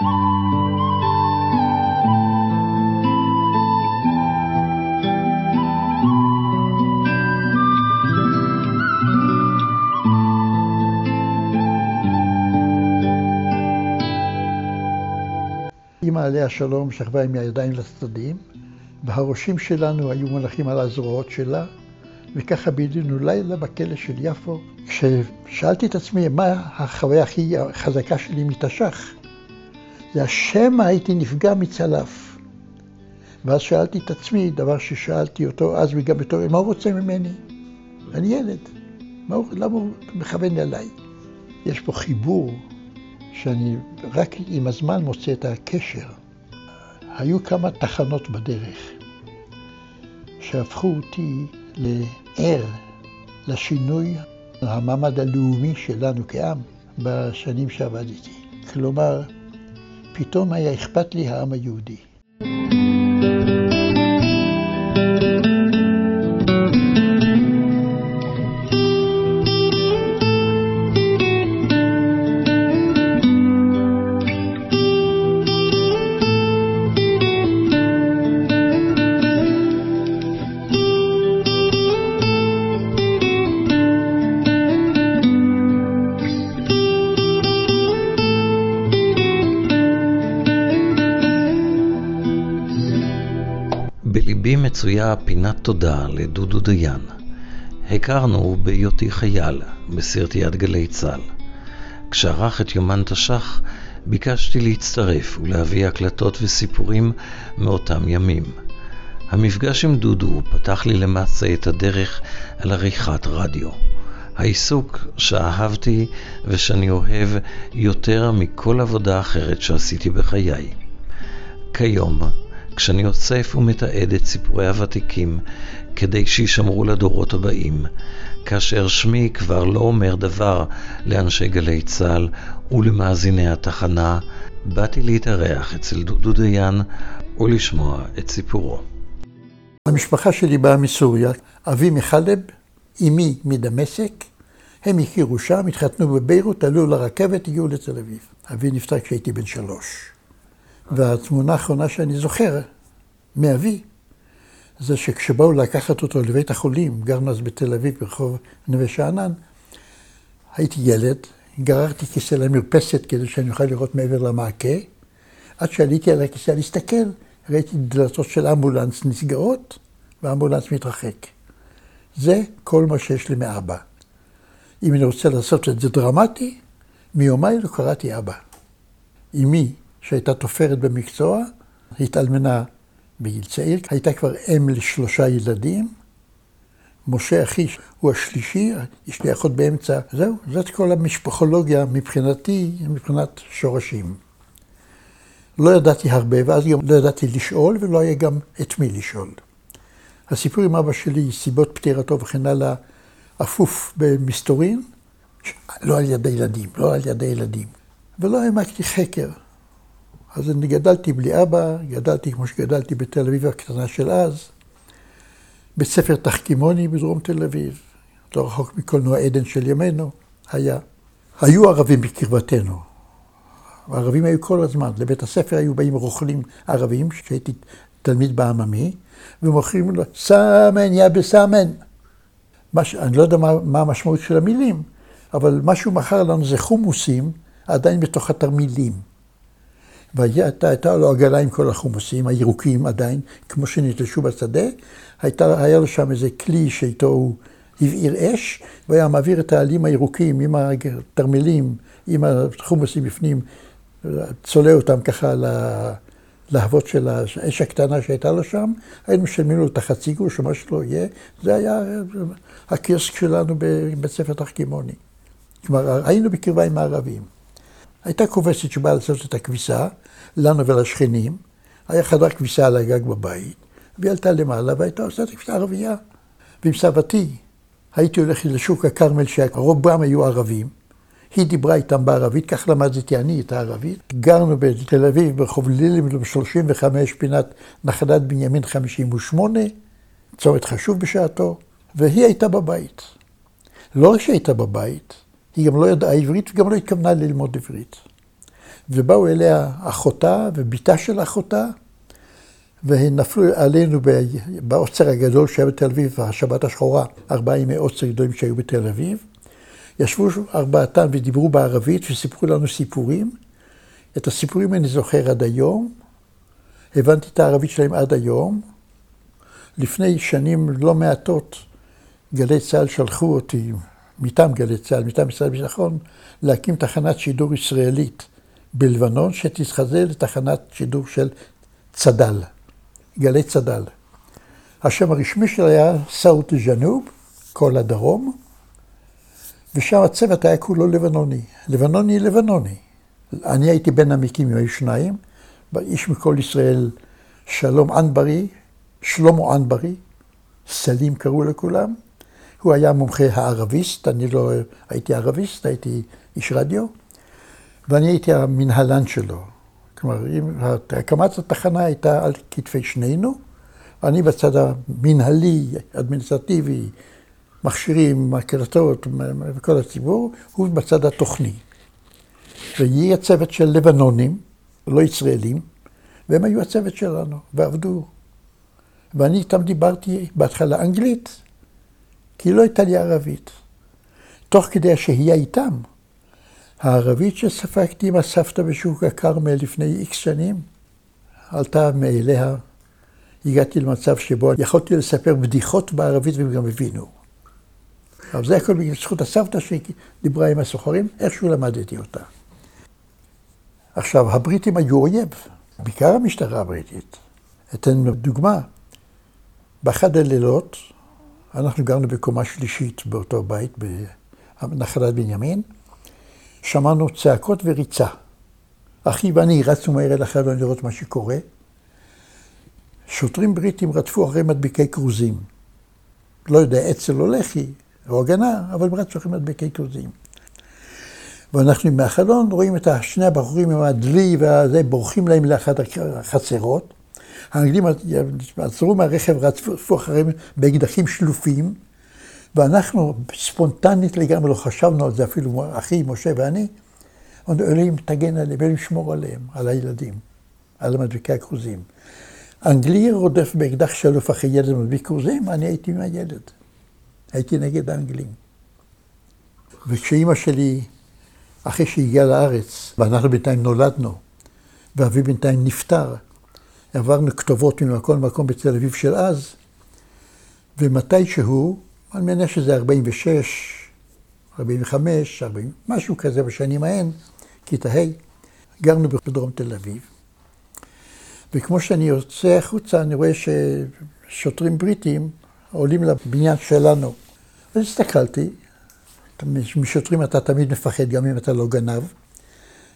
אמא עליה השלום שכבה עם הידיים לצדדים, והראשים שלנו היו מונחים על הזרועות שלה, וככה בילינו לילה בכלא של יפו. כששאלתי את עצמי מה החוויה הכי חזקה שלי מתש"ח, זה השמא הייתי נפגע מצלף. ואז שאלתי את עצמי, דבר ששאלתי אותו אז וגם בתור, מה הוא רוצה ממני? אני ילד, הוא, למה הוא מכוון אליי? יש פה חיבור שאני רק עם הזמן מוצא את הקשר. היו כמה תחנות בדרך שהפכו אותי לער לשינוי המעמד הלאומי שלנו כעם בשנים שעבדתי. כלומר, פתאום היה אכפת לי העם היהודי. פינת תודה לדודו דיין. הכרנו בהיותי חייל בסרט יד גלי צה"ל. כשערך את יומן תש"ח, ביקשתי להצטרף ולהביא הקלטות וסיפורים מאותם ימים. המפגש עם דודו פתח לי למעשה את הדרך על עריכת רדיו. העיסוק שאהבתי ושאני אוהב יותר מכל עבודה אחרת שעשיתי בחיי. כיום, כשאני אוסף ומתעד את סיפורי הוותיקים כדי שישמרו לדורות הבאים, כאשר שמי כבר לא אומר דבר לאנשי גלי צה"ל ולמאזיני התחנה, באתי להתארח אצל דודו דיין ולשמוע את סיפורו. המשפחה שלי באה מסוריה, אבי מחלב, אמי מדמשק, הם הכירו שם, התחתנו בביירות, עלו לרכבת, הגיעו לתל אביב. אבי נפטר כשהייתי בן שלוש. והתמונה האחרונה שאני זוכר מאבי, זה שכשבאו לקחת אותו לבית החולים, גרנו אז בתל אביב ברחוב נווה שאנן, הייתי ילד, גררתי כיסא למרפסת כדי שאני אוכל לראות מעבר למעקה, עד שעליתי על הכיסא להסתכל, ראיתי דלתות של אמבולנס נסגרות, והאמבולנס מתרחק. זה כל מה שיש לי מאבא. אם אני רוצה לעשות את זה דרמטי, מיומיים לא קראתי אבא. אמי, שהייתה תופרת במקצוע, התאלמנה בגיל צעיר, הייתה כבר אם לשלושה ילדים. משה אחי הוא השלישי, יש לי אחות באמצע. זהו, זאת כל המשפחולוגיה מבחינתי, מבחינת שורשים. לא ידעתי הרבה, ואז גם לא ידעתי לשאול, ולא היה גם את מי לשאול. הסיפור עם אבא שלי, סיבות פטירתו וכן הלאה, אפוף במסתורין, לא על ידי ילדים, לא על ידי ילדים. ולא העמקתי חקר. אז אני גדלתי בלי אבא, גדלתי כמו שגדלתי בתל אביב הקטנה של אז, בית ספר תחכימוני בדרום תל אביב, לא רחוק מקולנוע עדן של ימינו, היה. היו ערבים בקרבתנו. הערבים היו כל הזמן. לבית הספר היו באים רוכלים ערבים, כשהייתי תלמיד בעממי, ומוכרים לו, סמן, יא בסמן. מש... אני לא יודע מה, מה המשמעות של המילים, אבל מה שהוא מכר לנו זה חומוסים, עדיין בתוך התרמילים. והייתה לו עגלה עם כל החומוסים, הירוקים עדיין, כמו שנתלשו בשדה. הייתה, היה לו שם איזה כלי שאיתו הוא הבעיר אש, והיה מעביר את העלים הירוקים עם התרמילים, עם החומוסים בפנים, צולע אותם ככה להבות של האש הקטנה שהייתה לו שם, היינו משלמים לו את החצי גוש או מה שלא יהיה, זה היה הקיוסק שלנו בבית ספר תחכימוני. כלומר, היינו בקרבה עם הערבים. הייתה כובסת שבאה לעשות את הכביסה, לנו ולשכנים, היה חדר כביסה על הגג בבית, והיא עלתה למעלה והייתה עושה את הכביסה ערבייה. ועם סבתי הייתי הולך לשוק הכרמל, שהרובם היו ערבים. היא דיברה איתם בערבית, כך למדתי אני את הערבית. גרנו בתל אביב, ברחוב לילם 35, פינת נחלת בנימין 58, צומת חשוב בשעתו, והיא הייתה בבית. לא רק שהייתה בבית, היא גם לא ידעה עברית וגם לא התכוונה ללמוד עברית. ובאו אליה אחותה ובתה של אחותה, והם נפלו עלינו בעוצר הגדול שהיה בתל אביב, השבת השחורה, ארבעה ימי עוצר גדולים שהיו בתל אביב. ישבו ארבעתם ודיברו בערבית וסיפרו לנו סיפורים. את הסיפורים אני זוכר עד היום. הבנתי את הערבית שלהם עד היום. לפני שנים לא מעטות גלי צה"ל שלחו אותי, מטעם גלי צה"ל, מטעם משרד הביטחון, להקים תחנת שידור ישראלית בלבנון, שתתחזה לתחנת שידור של צד"ל, גלי צד"ל. השם הרשמי שלה היה סאוט ג'נוב, כל הדרום, ושם הצוות היה כולו לבנוני. לבנוני לבנוני. אני הייתי בין המקימים, היו שניים, איש מכל ישראל, שלום אנברי, שלמה אנברי, סלים קראו לכולם. הוא היה מומחה הערביסט, אני לא הייתי ערביסט, הייתי איש רדיו, ואני הייתי המנהלן שלו. כלומר, הקמת התחנה הייתה על כתפי שנינו, אני בצד המנהלי, אדמיניסטרטיבי, מכשירים, הקלטות וכל הציבור, הוא בצד התוכני. ויהי הצוות של לבנונים, לא ישראלים, והם היו הצוות שלנו, ועבדו. ואני איתם דיברתי בהתחלה אנגלית, כי לא הייתה לי ערבית. תוך כדי השהייה איתם, הערבית שספגתי עם הסבתא בשוק הכרמל לפני איקס שנים, עלתה מאליה. הגעתי למצב שבו יכולתי לספר בדיחות בערבית והם גם הבינו. אבל זה הכל בזכות הסבתא שדיברה עם הסוחרים, איכשהו למדתי אותה. עכשיו, הבריטים היו אויב, בעיקר המשטרה הבריטית. אתן דוגמה. באחד הלילות, אנחנו גרנו בקומה שלישית באותו בית בנחלת בנימין, שמענו צעקות וריצה. אחי ואני רצנו מהר אל החלון לראות מה שקורה. שוטרים בריטים רדפו אחרי מדביקי כרוזים. לא יודע, אצל או לחי, או הגנה, אבל הם רצו אחרי מדביקי כרוזים. ואנחנו מהחלון רואים את שני הבחורים עם הדלי והזה, בורחים להם לאחת החצרות. האנגלים עצרו מהרכב, רצפו אחריהם באקדחים שלופים, ואנחנו ספונטנית לגמרי, לא חשבנו על זה, אפילו אחי, משה ואני, אמרנו, אלוהים תגן עליהם, אלוהים שמור עליהם, על הילדים, על מדביקי הכרוזים. אנגלי רודף באקדח שלוף אחרי ילד מדביק כרוזים, אני הייתי עם הילד. הייתי נגד האנגלים. וכשאימא שלי, אחרי שהגיעה לארץ, ואנחנו בינתיים נולדנו, ואבי בינתיים נפטר, עברנו כתובות ממקום למקום בתל אביב של אז, ומתישהו, אני מניח שזה 46, 45, 40, משהו כזה בשנים ההן, כיתה ה', גרנו בדרום תל אביב. וכמו שאני יוצא החוצה, אני רואה ששוטרים בריטים עולים לבניין שלנו. אז הסתכלתי, משוטרים אתה תמיד מפחד, גם אם אתה לא גנב.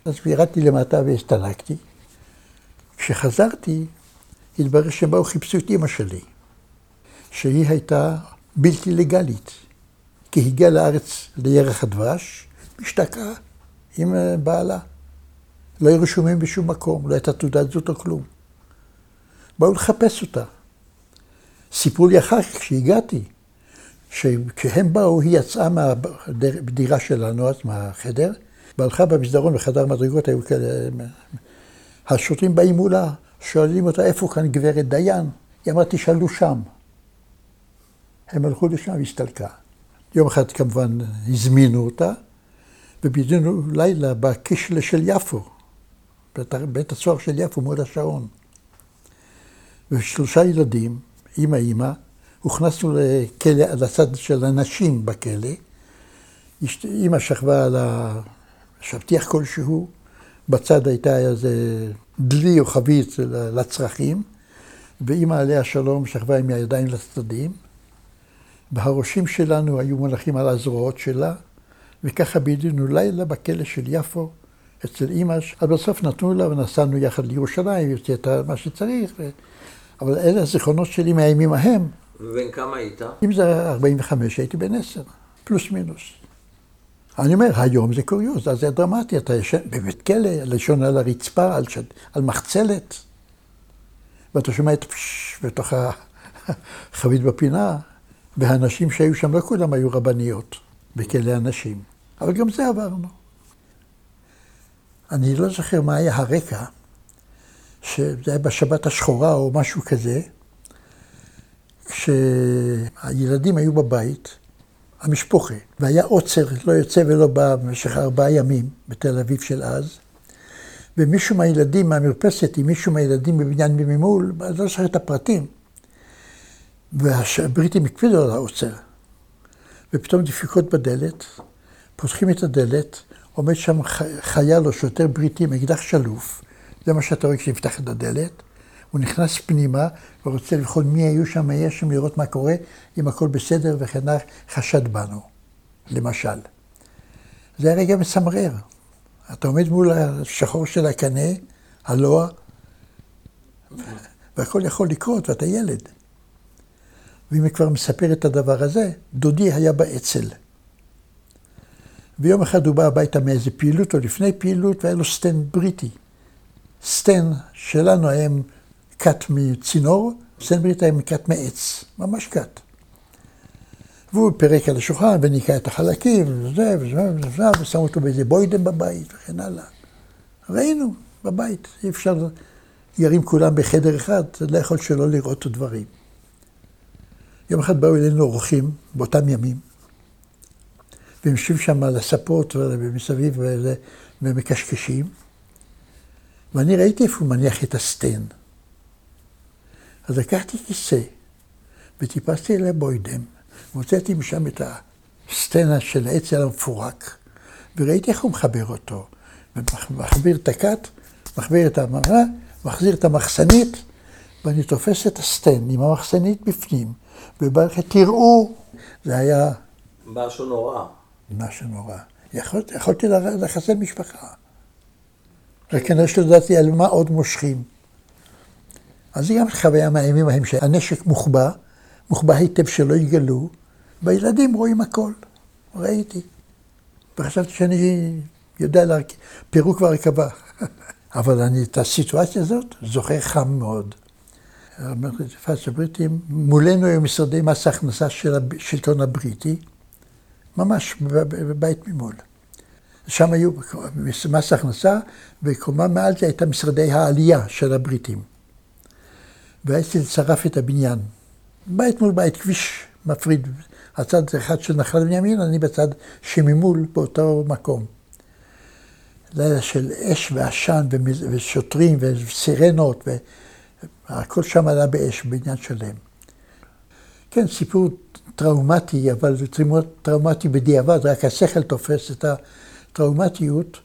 אז ירדתי למטה והסתלקתי. כשחזרתי, התברר שהם באו חיפשו את אימא שלי, שהיא הייתה בלתי לגלית, כי הגיעה לארץ לירח הדבש, משתקעה עם אה, בעלה. לא היו רשומים בשום מקום, לא הייתה תעודת זהות או כלום. באו לחפש אותה. סיפרו לי אחר כך, כשהגעתי, שכשהם באו, היא יצאה מהדירה שלנו, אז מהחדר, והלכה במסדרון בחדר מדרגות, היו כאלה... השוטרים באים מולה, שואלים אותה, איפה כאן גברת דיין? היא אמרה, תשאלו שם. הם הלכו לשם, והסתלקה. יום אחד כמובן הזמינו אותה, ובידינו לילה בקישלה של יפו, בית, בית הסוהר של יפו, מול השעון. ושלושה ילדים, עם האימא, הוכנסנו לכלא, לצד של הנשים בכלא. אימא שכבה על השטיח כלשהו, בצד הייתה איזה דלי או חבית לצרכים, ואימא עליה שלום שכבה עם הידיים לצדדים, והראשים שלנו היו מונחים על הזרועות שלה, וככה בידינו לילה בכלא של יפו, אצל אימא, אז בסוף נתנו לה ונסענו יחד לירושלים, יוצא את מה שצריך, ו... אבל אלה הזיכרונות שלי מהימים ההם. ובן כמה היית? אם זה 45, הייתי בן 10, פלוס מינוס. אני אומר, היום זה קוריוז, אז זה דרמטי, אתה ישן בבית כלא, לשון על הרצפה, על, שד, על מחצלת, ואתה שומע את פשש בתוך החבית בפינה, והנשים שהיו שם, לא כולם היו רבניות בכלא הנשים, אבל גם זה עברנו. אני לא זוכר מה היה הרקע, שזה היה בשבת השחורה או משהו כזה, כשהילדים היו בבית, המשפוחה, והיה עוצר, לא יוצא ולא בא במשך ארבעה ימים בתל אביב של אז, ומישהו מהילדים מהמרפסת, עם מישהו מהילדים בבניין ממול, אני לא זוכר את הפרטים, והבריטים הקפידו על העוצר. ופתאום דפיקות בדלת, פותחים את הדלת, עומד שם חייל או שוטר בריטי עם אקדח שלוף, זה מה שאתה רואה כשנפתח את הדלת. הוא נכנס פנימה ורוצה לבחון מי היו שם, מי יש שם, לראות מה קורה, אם הכל בסדר וכן הלאה, חשד בנו, למשל. זה היה רגע מצמרר. אתה עומד מול השחור של הקנה, הלוע, והכל יכול לקרות, ואתה ילד. ואם אני כבר מספר את הדבר הזה, דודי היה באצ"ל. ויום אחד הוא בא הביתה מאיזה פעילות או לפני פעילות, והיה לו סטן בריטי. סטן שלנו היה עם קת מצינור, סטן בריטי היה עם קת מעץ, ממש קת. והוא פירק על השולחן וניקה את החלקים, וזה וזה וזה, ושם אותו באיזה בוידם בבית וכן הלאה. ראינו בבית, אי אפשר, ירים כולם בחדר אחד, לא יכול שלא לראות את הדברים. יום אחד באו אלינו אורחים, באותם ימים, והם יושבים שם על הספות ומסביב ומקשקשים, ואני ראיתי איפה הוא מניח את הסטן. אז לקחתי כיסא וטיפסתי אל הבוידם, והוצאתי משם את הסטנה של העצל המפורק, וראיתי איך הוא מחבר אותו. ומחביר את הכת, מחביר את המראה, מחזיר את המחסנית, ואני תופס את הסטן עם המחסנית בפנים, תראו, זה היה... משהו נורא. משהו נורא. יכול, יכולתי לחסל משפחה. וכנראה שלדעתי על מה עוד מושכים. אז זה גם חוויה מהימים ההם שהנשק מוחבא, מוחבא היטב שלא יגלו, והילדים רואים הכל. ראיתי. וחשבתי שאני יודע להרכיב, פירוק והרכבה. אבל אני את הסיטואציה הזאת זוכר חם מאוד. המרצפת הבריטים, מולנו היו משרדי מס הכנסה של השלטון הבריטי, ממש בבית ממול. שם היו מס הכנסה, וקומה מעל זה הייתה משרדי העלייה של הבריטים. והייתי צרף את הבניין. בית מול בית, כביש מפריד. הצד אחד של נחל בנימין, אני בצד שממול באותו מקום. לילה של אש ועשן ושוטרים וסירנות, והכל שם עלה באש, בניין שלם. כן, סיפור טראומטי, אבל זה טראומטי בדיעבד, רק השכל תופס את הטראומטיות,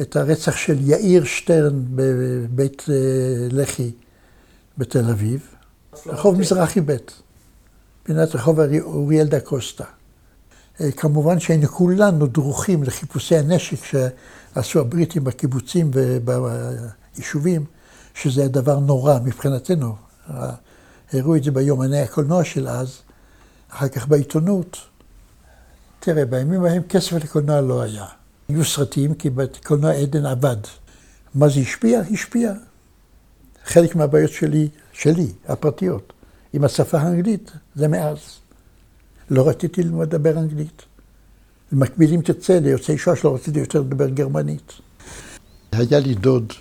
את הרצח של יאיר שטרן בבית אה, לח"י בתל אביב, רחוב מזרחי ב', פינת רחוב אוריאל דה קוסטה. אה, כמובן שהיינו כולנו דרוכים לחיפושי הנשק שעשו הבריטים בקיבוצים וביישובים, שזה דבר נורא מבחינתנו. הראו את זה ביומני הקולנוע של אז, אחר כך בעיתונות. תראה, בימים ההם כסף לקולנוע לא היה. היו סרטים, כי בקולנוע עדן עבד. מה זה השפיע? השפיע. חלק מהבעיות שלי, שלי, הפרטיות, עם השפה האנגלית, זה מאז. לא רציתי ללמוד לדבר אנגלית. במקביל, אם תצא ליוצאי שואה שלא רציתי יותר לדבר גרמנית. היה לי דוד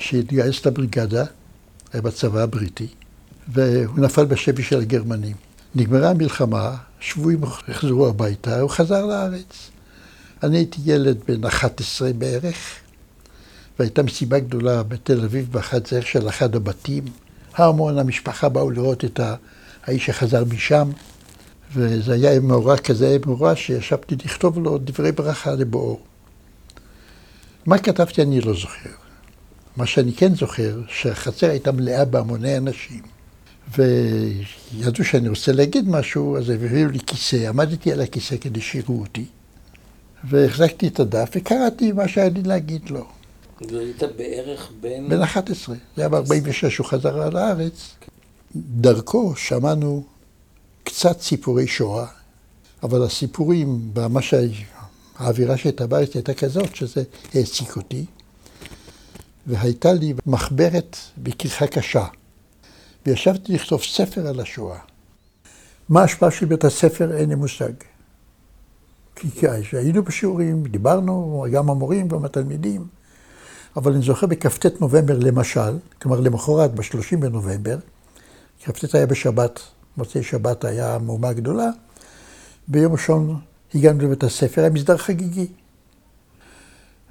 שהתגייס לבריגדה, היה בצבא הבריטי, והוא נפל בשבי של הגרמנים. נגמרה המלחמה, שבויים החזרו הביתה, הוא חזר לארץ. אני הייתי ילד בן 11 בערך, והייתה מסיבה גדולה בתל אביב בחצר של אחד הבתים. המון המשפחה באו לראות את האיש שחזר משם, וזה היה מאורע כזה, מאורע שישבתי לכתוב לו דברי ברכה לבואו. מה כתבתי אני לא זוכר. מה שאני כן זוכר, שהחצר הייתה מלאה בהמוני אנשים. וידעו שאני רוצה להגיד משהו, אז הביאו לי כיסא, עמדתי על הכיסא כדי שיראו אותי, והחזקתי את הדף וקראתי מה שהיה לי להגיד לו. והיית בערך בין... בן 11, זה היה ב-46, הוא חזר לארץ. דרכו שמענו קצת סיפורי שואה, אבל הסיפורים, במה שהאווירה שהייתה בארץ הייתה כזאת, שזה העסיק אותי. והייתה לי מחברת בכריכה קשה. וישבתי לכתוב ספר על השואה. מה ההשפעה של בית הספר? אין לי מושג. כי כשהיינו בשיעורים, דיברנו, גם המורים, גם התלמידים, אבל אני זוכר בכ"ט נובמבר למשל, כלומר למחרת, ב-30 בנובמבר, כ"ט היה בשבת, מוצאי שבת היה מהומה גדולה, ביום ראשון הגענו לבית הספר, היה מסדר חגיגי.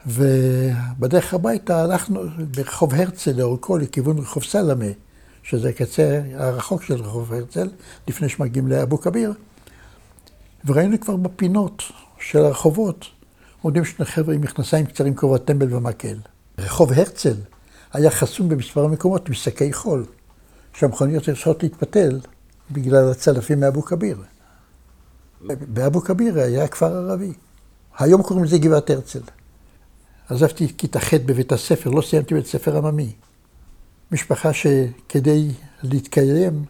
ובדרך הביתה הלכנו ברחוב הרצל לאורכו לכיוון רחוב סלמה, שזה הקצה הרחוק של רחוב הרצל, לפני שמגיעים לאבו כביר. וראינו כבר בפינות של הרחובות, עומדים שני חבר'ה עם מכנסיים קצרים, כובע טמבל ומקל. רחוב הרצל היה חסום במספר המקומות משקי חול, שהמכוניות יכולות להתפתל בגלל הצלפים מאבו כביר. באבו כביר היה כפר ערבי. היום קוראים לזה גבעת הרצל. עזבתי כיתה ח' בבית הספר, לא סיימתי בית ספר עממי. משפחה שכדי להתקיים,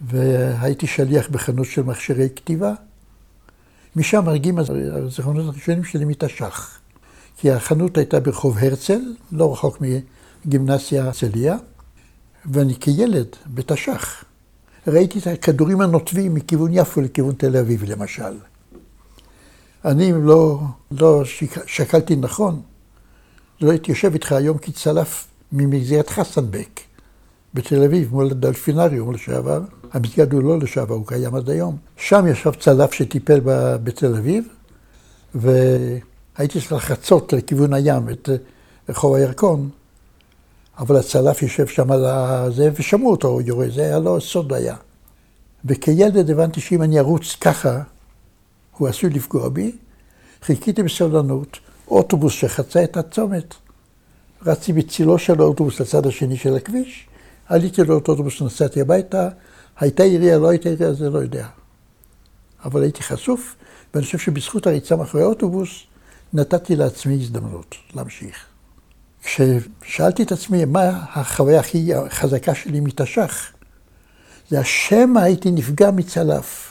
והייתי שליח בחנות של מכשירי כתיבה, משם מרגיעים הזיכרונות הראשונים שלי מתש"ח. כי החנות הייתה ברחוב הרצל, לא רחוק מגימנסיה הרצליה, ואני כילד, בתש"ח, ראיתי את הכדורים הנוטבים מכיוון יפו לכיוון תל אביב, למשל. אני לא, לא שקלתי נכון, לא יושב איתך היום כצלף ממסגרת חסנבק בתל אביב, מול הדלפינריום לשעבר. המסגד הוא לא לשעבר, הוא קיים עד היום. שם ישב צלף שטיפל בתל אביב, והייתי צריך לחצות לכיוון הים את רחוב הירקון, אבל הצלף יושב שם על הזה, ושמעו אותו יורה, זה היה לו סוד היה. וכילד הבנתי שאם אני ארוץ ככה, הוא עשוי לפגוע בי. חיכיתי בסבלנות, אוטובוס שחצה את הצומת. רצתי בצילו של האוטובוס לצד השני של הכביש, עליתי לאותו אוטובוס, נסעתי הביתה, הייתה עירייה, לא הייתה עירייה, זה לא יודע. אבל הייתי חשוף, ואני חושב שבזכות הריצה מאחורי האוטובוס, נתתי לעצמי הזדמנות להמשיך. כששאלתי את עצמי מה החוויה הכי חזקה שלי מתש"ח, זה השמא הייתי נפגע מצלף.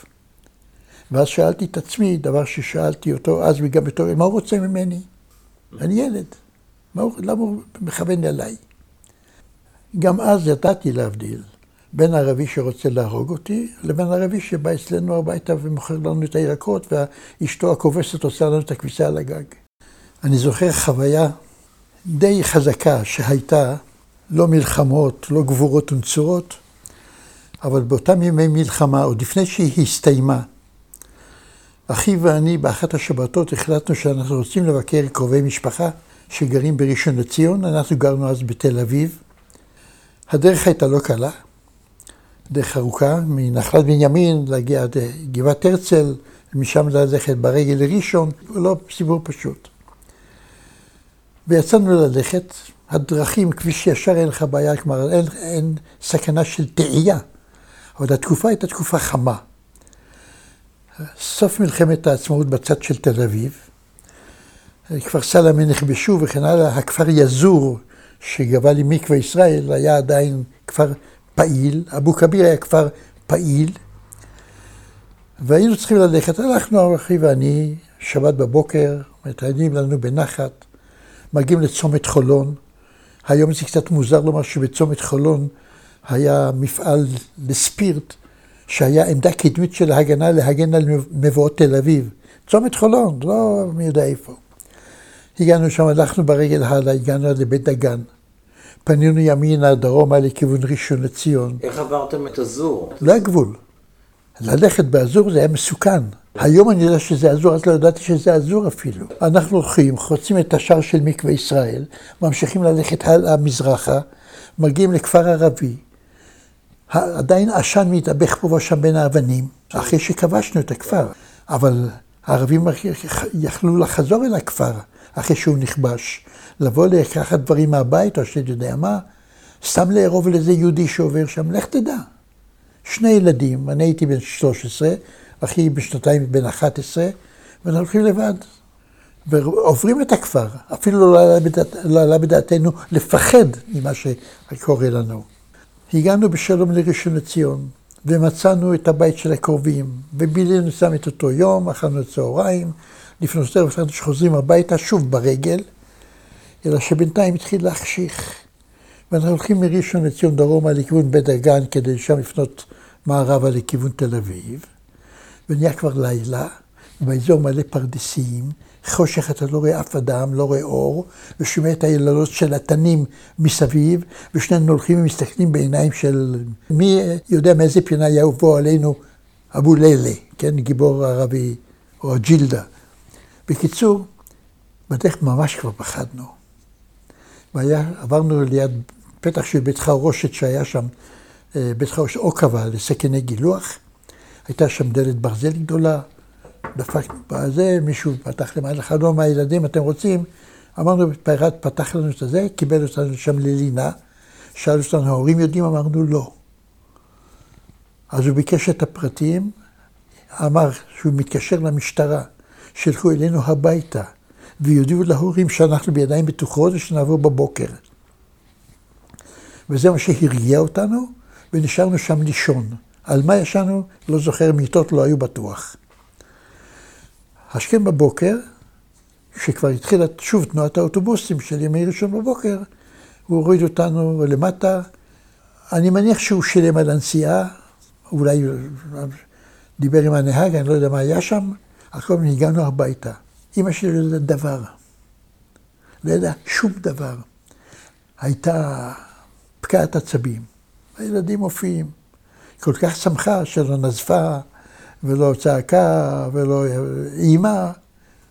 ואז שאלתי את עצמי, דבר ששאלתי אותו אז וגם בתור, מה הוא רוצה ממני? אני ילד. הוא, למה הוא מכוון אליי? גם אז ידעתי להבדיל בין ערבי שרוצה להרוג אותי, לבין ערבי שבא אצלנו הביתה ומוכר לנו את הירקות, ואשתו הכובסת עושה לנו את הכביסה על הגג. אני זוכר חוויה די חזקה שהייתה, לא מלחמות, לא גבורות ונצורות, אבל באותם ימי מלחמה, עוד לפני שהיא הסתיימה, אחי ואני באחת השבתות החלטנו שאנחנו רוצים לבקר קרובי משפחה שגרים בראשון לציון, אנחנו גרנו אז בתל אביב. הדרך הייתה לא קלה, דרך ארוכה, מנחלת בנימין להגיע עד גבעת הרצל, משם ללכת ברגל לראשון, לא סיפור פשוט. ויצאנו ללכת, הדרכים, כביש ישר אין לך בעיה, כלומר אין, אין סכנה של תאייה, אבל התקופה הייתה תקופה חמה. סוף מלחמת העצמאות בצד של תל אביב, כפר סלמה נכבשו וכן הלאה, הכפר יזור, שגבה לי מקווה ישראל, היה עדיין כפר פעיל, אבו כביר היה כפר פעיל, והיינו צריכים ללכת, הלכנו אחי ואני, שבת בבוקר, מתעניינים לנו בנחת, מגיעים לצומת חולון. היום זה קצת מוזר לומר שבצומת חולון היה מפעל לספירט, שהיה עמדה קדמית של ההגנה להגן על מבואות תל אביב. צומת חולון, לא מי יודע איפה. הגענו שם, הלכנו ברגל הלאה, הגענו עד לבית דגן. פנינו ימינה, דרומה, לכיוון ראשון לציון. איך עברתם את אזור? לא היה גבול. ללכת באזור זה היה מסוכן. היום אני יודע שזה אזור, אז לא ידעתי שזה אזור אפילו. אנחנו הולכים, חוצים את השער של מקווה ישראל, ממשיכים ללכת הלאה מזרחה, מגיעים לכפר ערבי. עדיין עשן מתאבך פה ושם בין האבנים, אחרי שכבשנו את הכפר. אבל הערבים יכלו לחזור אל הכפר אחרי שהוא נכבש. לבוא לקחת דברים מהבית, או שאתה יודע מה, סתם לארוב לאיזה יהודי שעובר שם, לך תדע. שני ילדים, אני הייתי בן 13, אחי בשנתיים בן 11, ואנחנו הולכים לבד. ועוברים את הכפר, אפילו לא עלה, לא בדעתנו לפחד ממה שקורה לנו. הגענו בשלום לראשון לציון, ומצאנו את הבית של הקרובים, ובילינו שם את אותו יום, אכלנו צהריים, לפנות ערב חשבנו שחוזרים הביתה שוב ברגל, אלא שבינתיים התחיל להחשיך. ואנחנו הולכים מראשון לציון דרומה לכיוון בית דגן כדי שם לפנות מערבה לכיוון תל אביב, ונהיה כבר לילה, באזור מלא פרדסים, חושך אתה לא רואה אף אדם, לא רואה אור, ושומע את היללות של התנים מסביב, ושנינו הולכים ומסתכלים בעיניים של מי יודע מאיזה פינה יבוא עלינו אבו לילה, כן, גיבור ערבי, או ג'ילדה. בקיצור, בדרך ממש כבר פחדנו. והיה, עברנו ליד פתח של בית חרושת שהיה שם, אה, בית חרושת עוקבה לסכני גילוח. הייתה שם דלת ברזל גדולה, דפקנו בזה, מישהו פתח למעלה חלום מהילדים, אתם רוצים? אמרנו, פרד פתח לנו את זה, קיבל אותנו שם ללינה, שאל אותנו, ההורים יודעים? אמרנו, לא. אז הוא ביקש את הפרטים, אמר שהוא מתקשר למשטרה, שילכו אלינו הביתה, ויודיעו להורים שאנחנו בידיים בטוחות ושנעבור בבוקר. וזה מה שהרגיע אותנו, ונשארנו שם לישון. על מה ישנו? לא זוכר, מיטות לא היו בטוח. השכם בבוקר, כשכבר התחילה שוב תנועת האוטובוסים של ימי ראשון בבוקר, הוא הוריד אותנו למטה. אני מניח שהוא שילם על הנסיעה, אולי דיבר עם הנהג, אני לא יודע מה היה שם. כל מיני הגענו הביתה. אמא שלי לא ידעה דבר. לא ידעה שום דבר. הייתה פקעת עצבים. הילדים מופיעים. כל כך שמחה שלא נזפה ולא צעקה ולא אימה.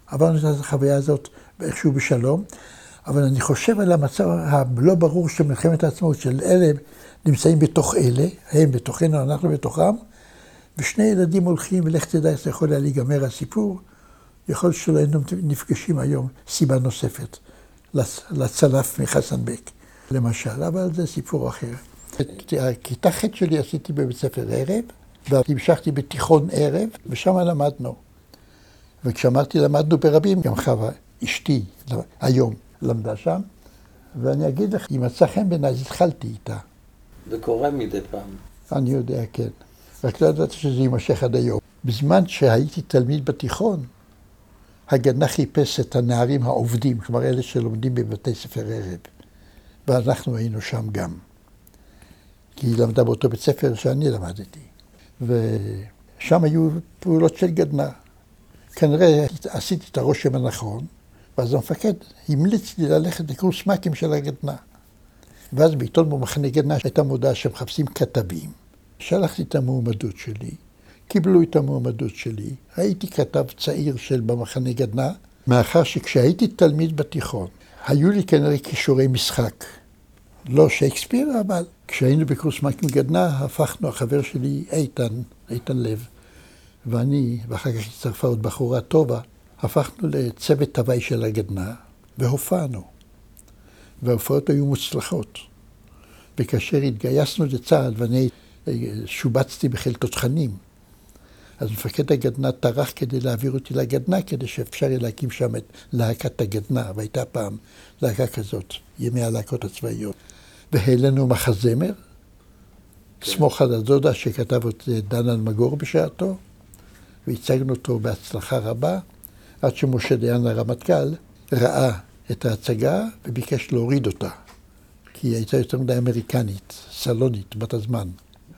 עברנו את החוויה הזאת איכשהו בשלום. אבל אני חושב על המצב הלא ברור של מלחמת העצמאות, של אלה נמצאים בתוך אלה, הם בתוכנו, אנחנו בתוכם, ושני ילדים הולכים, ולך תדע איך זה יכול היה להיגמר הסיפור. יכול שלא היינו נפגשים היום, סיבה נוספת, לצלף מחסן בק, למשל, אבל זה סיפור אחר. את הכיתה ח' שלי עשיתי בבית ספר ערב, והמשכתי בתיכון ערב, ושם למדנו. וכשאמרתי למדנו ברבים, גם חווה, אשתי, היום, למדה שם, ואני אגיד לך, אם מצא חן בעיניי, אז התחלתי איתה. זה קורה מדי פעם. אני יודע, כן. רק לא ידעתי שזה יימשך עד היום. בזמן שהייתי תלמיד בתיכון, הגנה חיפש את הנערים העובדים, כלומר אלה שלומדים בבתי ספר ערב. ואנחנו היינו שם גם. כי היא למדה באותו בית ספר שאני למדתי. ושם היו פעולות של גדנה. כנראה עשיתי את הרושם הנכון, ואז המפקד המליץ לי ללכת לקורס מ"כים של הגדנה. ואז בעיתון במחנה גדנה הייתה מודעה שמחפשים כתבים. שלחתי את המועמדות שלי, קיבלו את המועמדות שלי, הייתי כתב צעיר של במחנה גדנה, מאחר שכשהייתי תלמיד בתיכון, היו לי כנראה כישורי משחק. לא שייקספיר, אבל כשהיינו בקורס מ"כים גדנה, הפכנו, החבר שלי איתן, איתן לב, ואני, ואחר כך הצטרפה עוד בחורה טובה, הפכנו לצוות תוואי של הגדנה, והופענו. וההופעות היו מוצלחות. וכאשר התגייסנו לצה"ל, ואני שובצתי בחיל תותחנים. אז מפקד הגדנ"ע טרח כדי להעביר אותי לגדנ"ע, כדי שאפשר יהיה להקים שם את להקת הגדנ"ע, והייתה פעם להקה כזאת, ימי הלהקות הצבאיות. והעלינו מחזמר, כן. סמוך על הדודה שכתב את דן אלמגור בשעתו, והצגנו אותו בהצלחה רבה, עד שמשה דיין הרמטכ"ל ראה את ההצגה וביקש להוריד אותה, כי היא הייתה יותר מדי אמריקנית, סלונית, בת הזמן.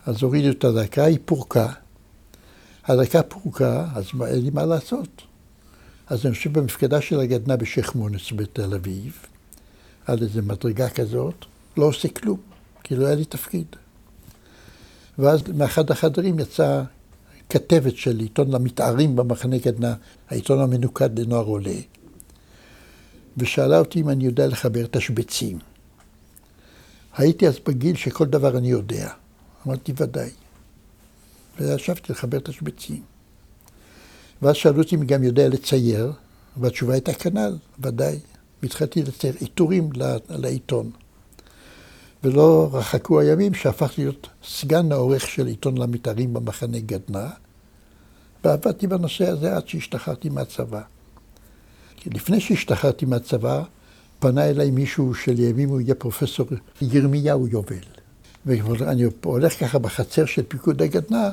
אז הורידו את הדקה, היא פורקה. הדקה פורקה, אז אין לי מה לעשות. אז אני יושב במפקדה של הגדנ"ע בשייח' מונס בתל אביב, על איזה מדרגה כזאת, לא עושה כלום, כי לא היה לי תפקיד. ואז מאחד החדרים יצאה כתבת של עיתון למתארים במחנה גדנ"ע, העיתון המנוקד לנוער עולה, ושאלה אותי אם אני יודע לחבר תשבצים. הייתי אז בגיל שכל דבר אני יודע. אמרתי, ודאי. וישבתי לחבר תשבצים. ואז שאלו אותי אם גם יודע לצייר, והתשובה הייתה כנ"ל, ודאי. והתחלתי לצייר עיטורים לעיתון. ולא רחקו הימים שהפכתי להיות סגן העורך של עיתון למתארים במחנה גדנ"ע, ועבדתי בנושא הזה עד שהשתחררתי מהצבא. כי לפני שהשתחררתי מהצבא, פנה אליי מישהו שלימים הוא יהיה פרופסור ירמיהו יובל. ואני הולך ככה בחצר של פיקוד הגדנ"ע,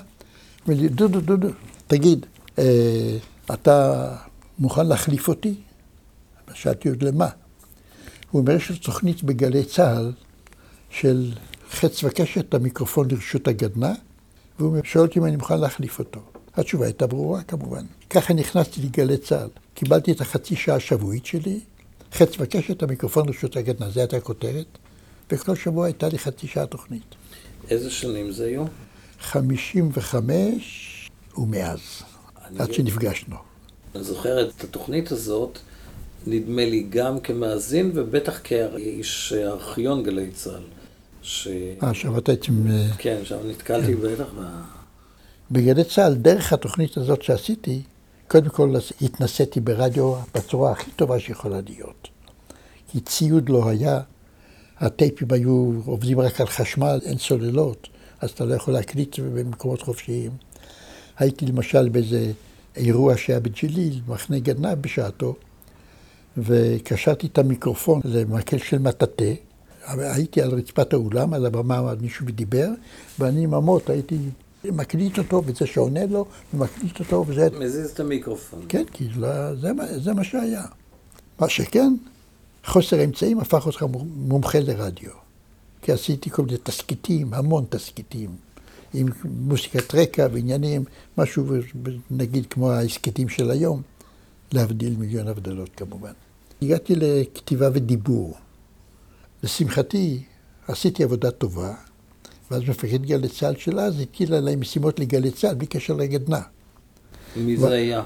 אומר לי, דודו, דודו, תגיד, אה, אתה מוכן להחליף אותי? שאלתי עוד למה. הוא אומר שיש תוכנית בגלי צה"ל של חץ וקשת, המיקרופון לרשות הגדנ"ע, והוא שואל אותי אם אני מוכן להחליף אותו. התשובה הייתה ברורה כמובן. ככה נכנסתי לגלי צה"ל. קיבלתי את החצי שעה השבועית שלי, חץ וקשת, המיקרופון רשות הגדנ"ע, זו הייתה הכותרת, וכל שבוע הייתה לי חצי שעה תוכנית. איזה שנים זה היו? 55 ומאז, עד שנפגשנו. אני זוכר את התוכנית הזאת, נדמה לי גם כמאזין ובטח כאיש ארכיון גלי צה"ל. ש... אה, שעבדת עם... כן, שם נתקלתי כן. בטח ב... בגלי צה"ל, דרך התוכנית הזאת שעשיתי, קודם כל התנסיתי ברדיו בצורה הכי טובה שיכולה להיות. כי ציוד לא היה, הטייפים היו עובדים רק על חשמל, אין סוללות, אז אתה לא יכול להקליט במקומות חופשיים. הייתי למשל באיזה אירוע שהיה בג'ליל, מחנה גדנ"ע בשעתו, וקשרתי את המיקרופון למקל של מטאטא. הייתי על רצפת האולם, על הבמה מישהו ודיבר, ואני עם המוט הייתי מקליט אותו, וזה שעונה לו, ומקליט אותו, וזה... מזיז את המיקרופון. כן, כי לא, זה, זה מה שהיה. מה שכן, חוסר אמצעים הפך אותך מומחה לרדיו. כי עשיתי כל מיני תסכיתים, המון תסכיתים, עם מוסיקת רקע ועניינים, משהו נגיד כמו ההסכתים של היום, להבדיל מיליון הבדלות כמובן. הגעתי לכתיבה ודיבור. לשמחתי, עשיתי עבודה טובה, ואז מפקד גלי צה"ל של אז הטיל עליי משימות לגלי צה"ל בלי קשר לגדנ"ע. מי זה היה?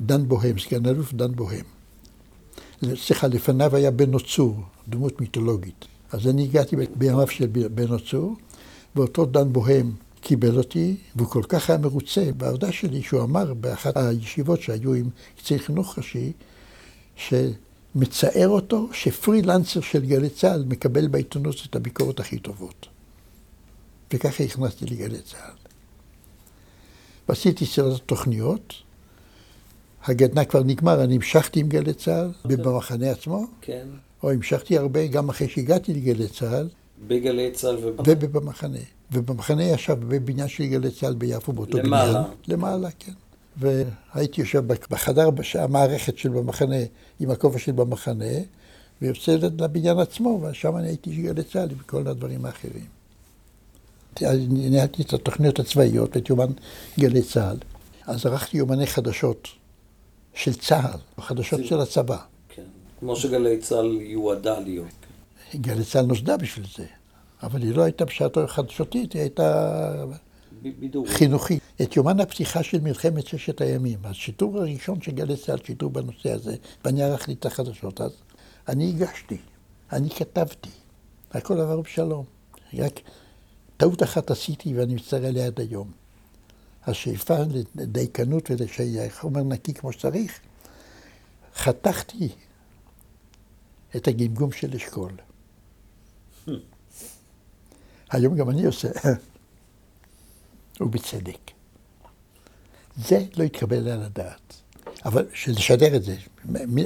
דן בוהם, סגן אלוף דן בוהם. סליחה, לפניו היה בנו צור, דמות מיתולוגית. אז אני הגעתי בימיו של בנו צור, ואותו דן בוהם קיבל אותי, והוא כל כך היה מרוצה בעבודה שלי, שהוא אמר באחת הישיבות שהיו עם קצין חינוך ראשי, שמצער אותו שפרילנסר של גלי צה"ל מקבל בעיתונות את הביקורת הכי טובות. וככה הכנסתי לגלי צה"ל. ועשיתי סרט תוכניות, הגדנ"ע כבר נגמר, אני המשכתי עם גלי צה"ל, okay. אוקיי. במחנה עצמו, כן. או המשכתי הרבה גם אחרי שהגעתי לגלי צה"ל. בגלי צה"ל ובמחנה. ובמחנה. ובמחנה ישב בבניין של גלי צה"ל ביפו באותו למעלה. בניין. למעלה. למעלה, כן. והייתי יושב בחדר המערכת של במחנה, עם הכובע של במחנה, ויוצא לבניין עצמו, ושם אני הייתי גלי צה"ל עם כל הדברים האחרים. ניהלתי את התוכניות הצבאיות, את יומן גלי צה"ל. אז ערכתי יומני חדשות של צה"ל, חדשות. של הצבא. כן, כמו שגלי צה"ל יועדה להיות. גלי צה"ל נוסדה בשביל זה, אבל היא לא הייתה בשעתו חדשותית, היא הייתה בידור. חינוכית. את יומן הפתיחה של מלחמת ששת הימים, השיטור הראשון של גלי צה"ל שיטור בנושא הזה, ואני ערכתי את החדשות אז, אני הגשתי, אני כתבתי, הכל עבר בשלום. רק טעות אחת עשיתי ואני מצטער עליה עד היום. השאיפה לדייקנות ולחומר נקי כמו שצריך, חתכתי את הגמגום של אשכול. היום גם אני עושה, ובצדק. זה לא יתקבל על הדעת. אבל לשדר את זה,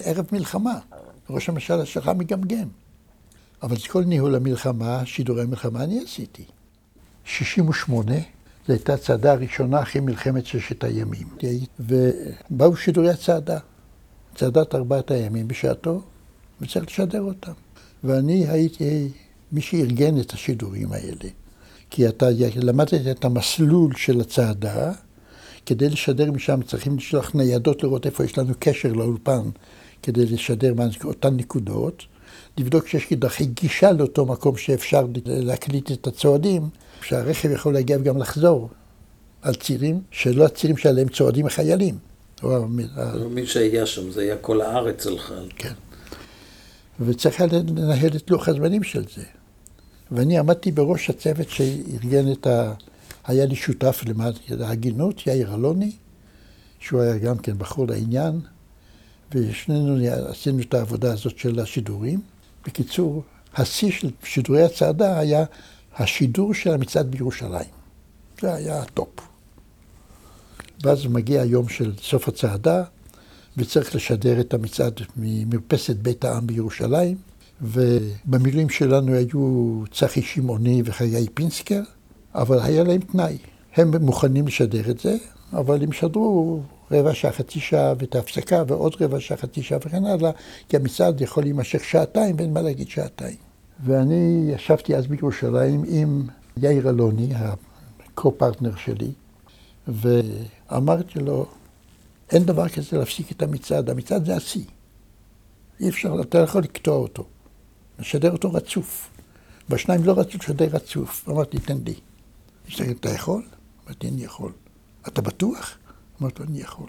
ערב מלחמה, ראש הממשלה שלך מגמגם. אבל את כל ניהול המלחמה, שידורי המלחמה, אני עשיתי. 68, זו הייתה הצעדה הראשונה אחרי מלחמת ששת הימים. ובאו שידורי הצעדה, צעדת ארבעת הימים בשעתו, וצריך לשדר אותם. ואני הייתי מי שארגן את השידורים האלה. כי אתה למדת את המסלול של הצעדה, כדי לשדר משם צריכים לשלוח ניידות לראות איפה יש לנו קשר לאולפן, כדי לשדר אותן נקודות. לבדוק שיש דרכי גישה לאותו מקום שאפשר להקליט את הצועדים, שהרכב יכול להגיע וגם לחזור על צירים שלא הצירים שעליהם צועדים החיילים. מי שהיה שם, זה היה כל הארץ שלך. כן. וצריך לנהל את לוח הזמנים של זה. ואני עמדתי בראש הצוות שארגן את ה... היה לי שותף למען ההגינות, יאיר אלוני, שהוא היה גם כן בחור לעניין, ושנינו עשינו את העבודה הזאת של השידורים. בקיצור, השיא של שידורי הצעדה היה השידור של המצעד בירושלים. זה היה הטופ. ואז מגיע היום של סוף הצעדה, וצריך לשדר את המצעד ממרפסת בית העם בירושלים, ובמילים שלנו היו צחי שמעוני וחיים פינסקר, אבל היה להם תנאי. הם מוכנים לשדר את זה, אבל הם שדרו רבע שעה, חצי שעה ואת ההפסקה, ועוד רבע שעה, חצי שעה וכן הלאה, כי המצעד יכול להימשך שעתיים ואין מה להגיד שעתיים. ואני ישבתי אז בירושלים עם יאיר אלוני, הקו-פרטנר שלי, ואמרתי לו, אין דבר כזה להפסיק את המצעד, המצעד זה השיא. אי אפשר, אתה יכול לקטוע אותו. לשדר אותו רצוף. בשניים לא רצו לשדר רצוף. אמרתי, תן לי. הסתכל, אתה יכול? אמרתי, אני יכול. אתה בטוח? אמרתי, אני יכול.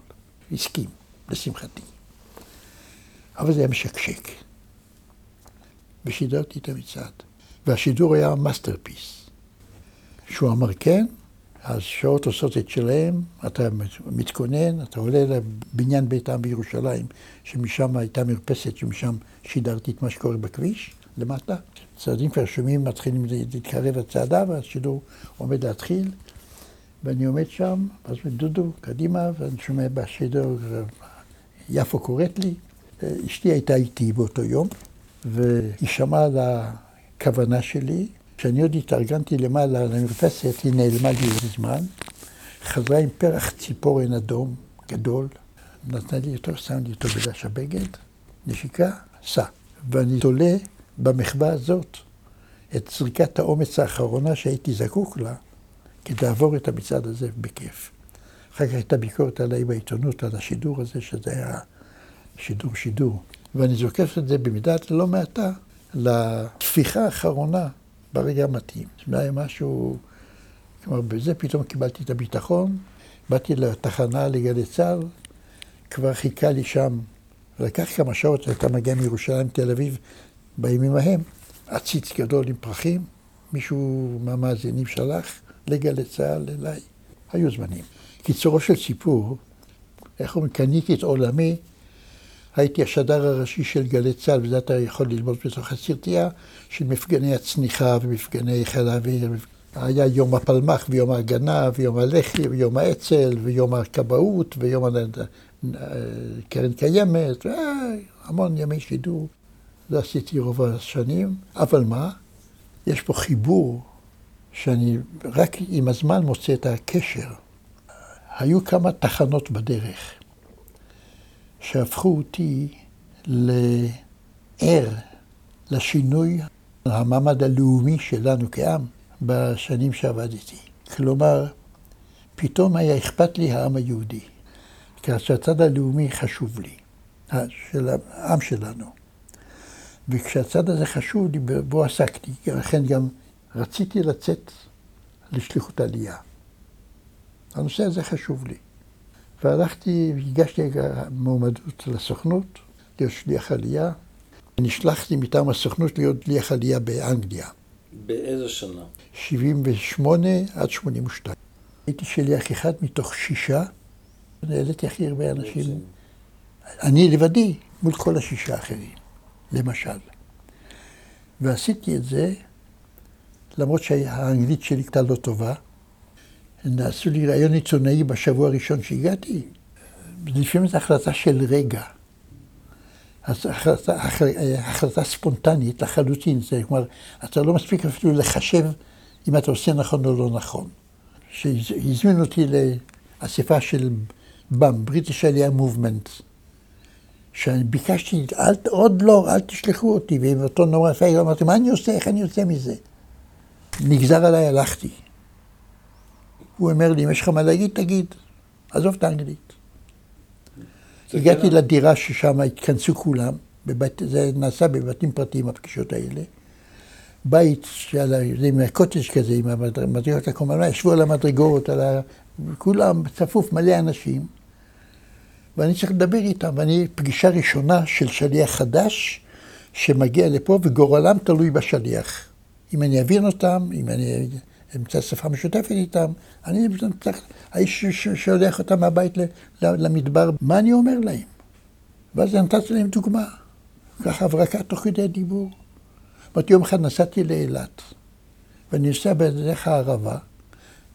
הסכים, לשמחתי. אבל זה היה משקשק. ושידרתי את המצעד. והשידור היה masterpiece. שהוא אמר כן, אז שעות עושות את שלהם, אתה מתכונן, אתה עולה לבניין בית העם בירושלים, שמשם הייתה מרפסת, שמשם שידרתי את מה שקורה בכביש, למטה. צעדים כבר שומעים, מתחילים להתקרב הצעדה, והשידור עומד להתחיל, ואני עומד שם, אז דודו, קדימה, ואני שומע בשידור, יפו קוראת לי. אשתי הייתה איתי באותו יום, והיא שמעה על הכוונה שלי, כשאני עוד התארגנתי למעלה למרפסת, היא נעלמה לי בזמן, חזרה עם פרח ציפורן אדום גדול, נתנה לי אותו, שם לי אותו בדש הבגד, נשיקה, סע. ואני תולה במחווה הזאת את זריקת האומץ האחרונה שהייתי זקוק לה כדי לעבור את המצעד הזה בכיף. אחר כך הייתה ביקורת עליי בעיתונות, על השידור הזה, שזה היה שידור שידור. ואני זוקף את זה במידת לא מעטה לתפיחה האחרונה ברגע המתאים. זה היה משהו, כלומר, בזה פתאום קיבלתי את הביטחון, באתי לתחנה לגלי צה"ל, כבר חיכה לי שם, לקח כמה שעות, הייתה מגיעה מירושלים תל אביב בימים ההם, עציץ גדול עם פרחים, מישהו מהמאזינים שלח לגלי צה"ל אליי. היו זמנים. קיצורו של סיפור, איך אומרים, קניתי את עולמי הייתי השדר הראשי של גלי צה"ל, וזה אתה יכול ללמוד בתוך הסרטייה, של מפגני הצניחה ומפגני חיל האוויר. היה יום הפלמ"ח ויום ההגנה ויום הלח"י ויום האצ"ל ויום הכבאות ויום הקרן קיימת, המון ימי שידור. זה עשיתי רוב השנים, אבל מה? יש פה חיבור שאני רק עם הזמן מוצא את הקשר. היו כמה תחנות בדרך. שהפכו אותי לער לשינוי המעמד הלאומי שלנו כעם בשנים שעבדתי. כלומר, פתאום היה אכפת לי העם היהודי. כאשר הצד הלאומי חשוב לי, של העם שלנו. וכשהצד הזה חשוב לי, בו עסקתי. לכן גם רציתי לצאת לשליחות עלייה. הנושא הזה חשוב לי. והלכתי, הגשתי מועמדות לסוכנות, להיות שליח עלייה. נשלחתי מטעם הסוכנות להיות שליח עלייה באנגליה. באיזה שנה? 78 עד 82. הייתי שליח אחד מתוך שישה, העליתי הכי הרבה אנשים. אני לבדי מול כל השישה האחרים, למשל. ועשיתי את זה, למרות שהאנגלית שלי הייתה לא טובה, נעשו לי ראיון עיתונאי בשבוע הראשון שהגעתי. לפעמים זו החלטה של רגע. החלטה, החלטה ספונטנית לחלוטין. זה כלומר, אתה לא מספיק אפילו לחשב אם אתה עושה נכון או לא נכון. שהזמינו אותי לאספה של BAM, British Aliyah Movement, שאני ביקשתי, אל, עוד לא, אל תשלחו אותי, ועם אותו נורא פייגל אמרתי, מה אני עושה, איך אני יוצא מזה? נגזר עליי, הלכתי. הוא אומר לי, אם יש לך מה להגיד, תגיד. עזוב את האנגלית. הגעתי לדירה ששם התכנסו כולם, בבית, זה נעשה בבתים פרטיים, הפגישות האלה. בית זה עם הקוטג' כזה, עם המדרגות הקומנה, ישבו על המדרגות, על ה... כולם צפוף, מלא אנשים. ואני צריך לדבר איתם, ואני פגישה ראשונה של שליח חדש שמגיע לפה, וגורלם תלוי בשליח. אם אני אבין אותם, אם אני אמצא שפה משותפת איתם, אני צריך, האיש ששולח אותם מהבית למדבר, מה אני אומר להם? ואז נתתי להם דוגמה. ככה הברקה תוך כדי דיבור. אמרתי, יום אחד נסעתי לאילת, ואני נוסע בדרך הערבה,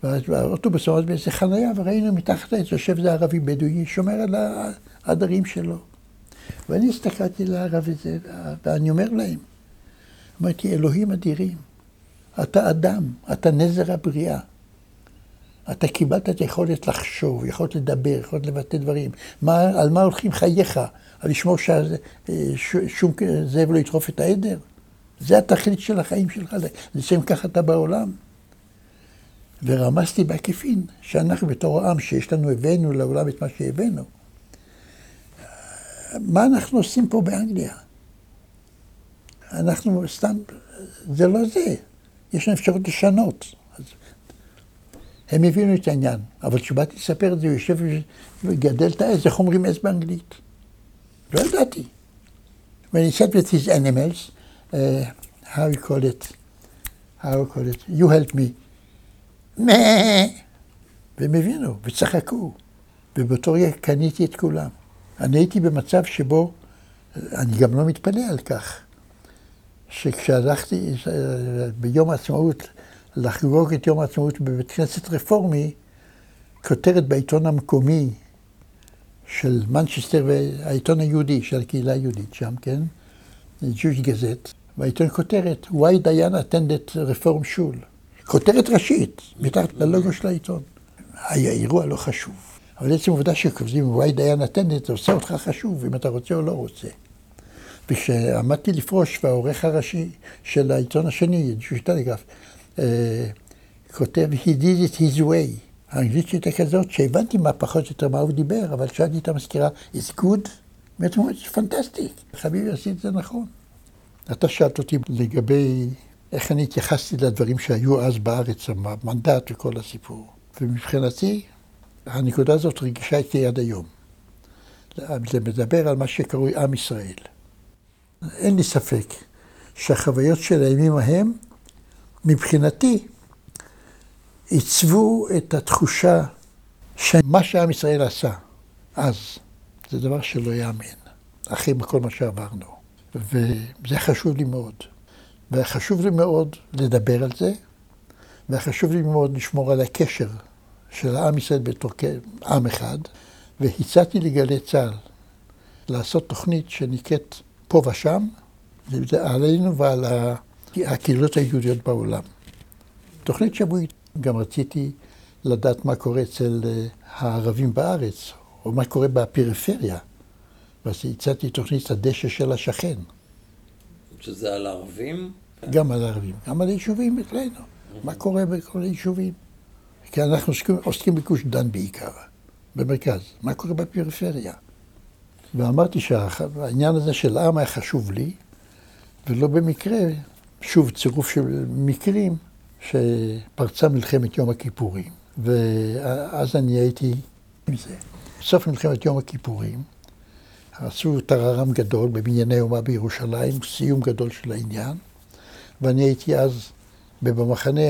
ואז האוטובוס עמד באיזה חניה, וראינו מתחת לעץ יושב איזה ערבי בדואי, שומר על העדרים שלו. ואני הסתכלתי לערבי הזה, ואני אומר להם, אמרתי, אלוהים אדירים. אתה אדם, אתה נזר הבריאה. אתה קיבלת את היכולת לחשוב, יכולת לדבר, יכולת לבטא דברים. מה, על מה הולכים חייך? על לשמור ששום זאב לא יטרוף את העדר? זה התכלית של החיים שלך, לשם ככה אתה בעולם. ורמזתי בעקיפין שאנחנו בתור עם, שיש לנו, הבאנו לעולם את מה שהבאנו, מה אנחנו עושים פה באנגליה? אנחנו סתם, זה לא זה. יש לנו אפשרות לשנות. הם הבינו את העניין, אבל כשבאתי לספר את זה, הוא יושב וגדל את העז, איך אומרים עז באנגלית? לא ידעתי. When he said with his animals, uh, how you call it, how you call it, you help me. והם הבינו, וצחקו. ובאותו רגע קניתי את כולם. אני הייתי במצב שבו, אני גם לא מתפלא על כך, שכשהלכתי ביום העצמאות לחגוג את יום העצמאות בבית כנסת רפורמי, כותרת בעיתון המקומי של מנצ'סטר והעיתון היהודי, של הקהילה היהודית שם, כן? Jewish Gazette, והעיתון כותרת, why Diana attended רפורם שול. כותרת ראשית, מתחת ללוגו של העיתון. היה אירוע לא חשוב. אבל עצם העובדה שכותבים why Diana attended, זה עושה אותך חשוב, אם אתה רוצה או לא רוצה. וכשעמדתי לפרוש, והעורך הראשי של העיתון השני, Jewish Telegraph, אה, כותב, he did it his way. האנגלית שלי הייתה כזאת, שהבנתי מה פחות או יותר מה הוא דיבר, אבל שאלתי את המזכירה, is good? באמת אומרת, פנטסטיק, חביבי עשית את זה נכון. אתה שאלת אותי לגבי איך אני התייחסתי לדברים שהיו אז בארץ, המנדט וכל הסיפור. ומבחינתי, הנקודה הזאת רגישה איתי עד היום. זה מדבר על מה שקרוי עם ישראל. אין לי ספק שהחוויות של הימים ההם, מבחינתי, עיצבו את התחושה שמה שעם ישראל עשה אז, זה דבר שלא ייאמן, אחרי כל מה שעברנו. וזה חשוב לי מאוד. וחשוב לי מאוד לדבר על זה, וחשוב לי מאוד לשמור על הקשר של עם ישראל בתור עם אחד, והצעתי לגלי צה"ל לעשות תוכנית שנקראת פה ושם, עלינו ועל הקהילות היהודיות בעולם. תוכנית שבועית. גם רציתי לדעת מה קורה אצל אה, הערבים בארץ, או מה קורה בפריפריה. ואז הצעתי תוכנית הדשא של השכן. שזה על ערבים? גם על ערבים, גם על יישובים אצלנו. מה קורה בכל היישובים? כי אנחנו עוסקים, עוסקים בגוש דן בעיקר, במרכז. מה קורה בפריפריה? ואמרתי שהעניין הזה של עם היה חשוב לי, ולא במקרה, שוב, צירוף של מקרים, שפרצה מלחמת יום הכיפורים. ואז אני הייתי עם זה. בסוף מלחמת יום הכיפורים, עשו טררם גדול בבנייני אומה בירושלים, סיום גדול של העניין, ואני הייתי אז במחנה,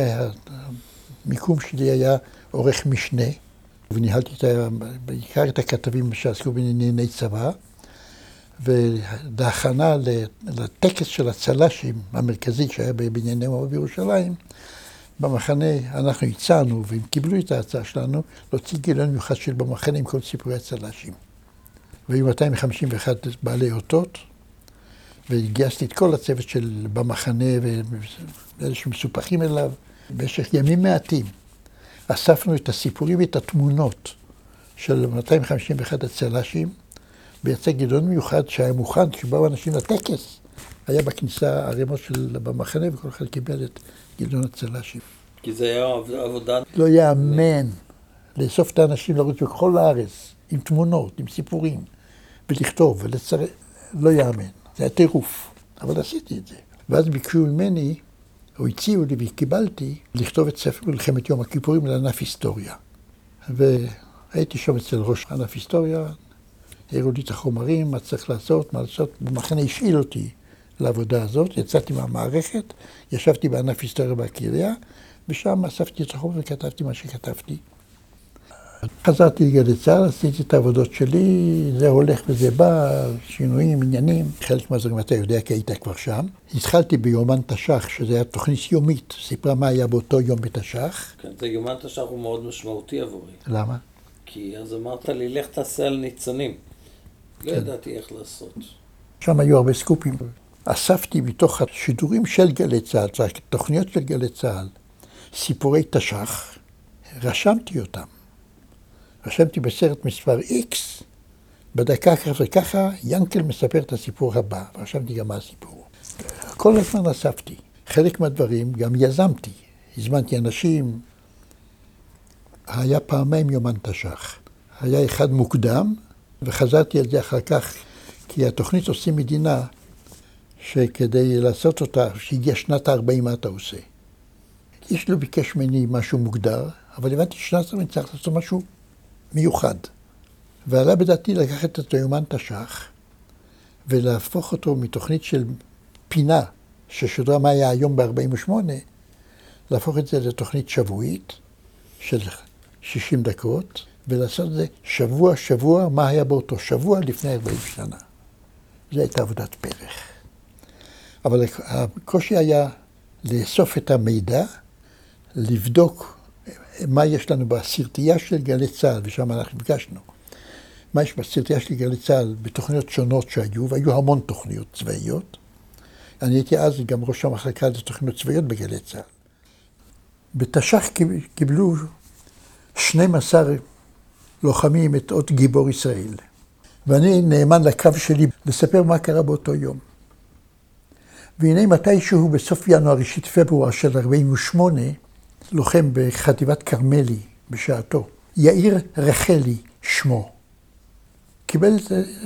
המיקום שלי היה עורך משנה, וניהלתי את, בעיקר את הכתבים שעסקו בענייני צבא, והכנה לטקס של הצל"שים המרכזי שהיה בבנייני אומה בירושלים, במחנה אנחנו הצענו, והם קיבלו את ההצעה שלנו, להוציא גיליון מיוחד של במחנה עם כל סיפורי הצל"שים. והיו 251 בעלי אותות, וגייסתי את כל הצוות של במחנה ואלה שמסופחים אליו. במשך ימים מעטים אספנו את הסיפורים ואת התמונות של 251 הצל"שים, ויצא גיליון מיוחד שהיה מוכן, כשבאו אנשים לטקס, היה בכניסה ערימות של במחנה, וכל אחד קיבל את גיליון הצל"שים. כי זה היה עבודה... לא יאמן. לאסוף את האנשים לרוץ בכל הארץ, עם תמונות, עם סיפורים, ולכתוב ולצרף, לא יאמן. זה היה טירוף, אבל עשיתי את זה. ואז ביקשו ממני, או הציעו לי וקיבלתי, לכתוב את ספר מלחמת יום הכיפורים לענף היסטוריה. והייתי שם אצל ראש ענף היסטוריה, הראו לי את החומרים, מה צריך לעשות, מה לעשות, במחנה השאיל אותי לעבודה הזאת, יצאתי מהמערכת, ישבתי בענף היסטוריה בקריה, ושם אספתי את החומר וכתבתי מה שכתבתי. חזרתי לגלי צה"ל, עשיתי את העבודות שלי, זה הולך וזה בא, שינויים, עניינים. חלק מהדברים אתה יודע כי היית כבר שם. התחלתי ביומן תש"ח, שזה היה תוכנית יומית, סיפרה מה היה באותו יום בתש"ח. כן, זה יומן תש"ח הוא מאוד משמעותי עבורי. למה? כי אז אמרת לי, לך תעשה על ניצנים. לא כן. ידעתי איך לעשות. שם היו הרבה סקופים. אספתי מתוך השידורים של גלי צה"ל, תוכניות של גלי צה"ל, סיפורי תש"ח, רשמתי אותם. רשמתי בסרט מספר X, בדקה ככה וככה, ינקל מספר את הסיפור הבא, ורשמתי גם מה הסיפור. כל הזמן אספתי. חלק מהדברים גם יזמתי. הזמנתי אנשים, היה פעמיים יומן תש"ח. היה אחד מוקדם, וחזרתי על זה אחר כך, כי התוכנית עושים מדינה, שכדי לעשות אותה, שהגיעה שנת ה-40, מה אתה עושה? איש לא ביקש ממני משהו מוגדר, אבל הבנתי ששנת ה-40 צריך לעשות משהו מיוחד. ועלה בדעתי לקחת את היומן תש"ח ולהפוך אותו מתוכנית של פינה ששודרה מה היה היום ב-48, להפוך את זה לתוכנית שבועית של 60 דקות, ולעשות את זה שבוע-שבוע, מה היה באותו שבוע לפני 40 שנה. זו הייתה עבודת פרח. אבל הקושי היה לאסוף את המידע, לבדוק מה יש לנו בסרטייה של גלי צה"ל, ושם אנחנו ביקשנו. מה יש בסרטייה של גלי צה"ל בתוכניות שונות שהיו, והיו המון תוכניות צבאיות. אני הייתי אז גם ראש המחלקה לתוכניות צבאיות בגלי צה"ל. בתש"ח קיבלו 12 לוחמים את אות גיבור ישראל. ואני נאמן לקו שלי לספר מה קרה באותו יום. והנה מתישהו בסוף ינואר, ראשית פברואר של 48', לוחם בחטיבת כרמלי בשעתו, יאיר רחלי שמו, קיבל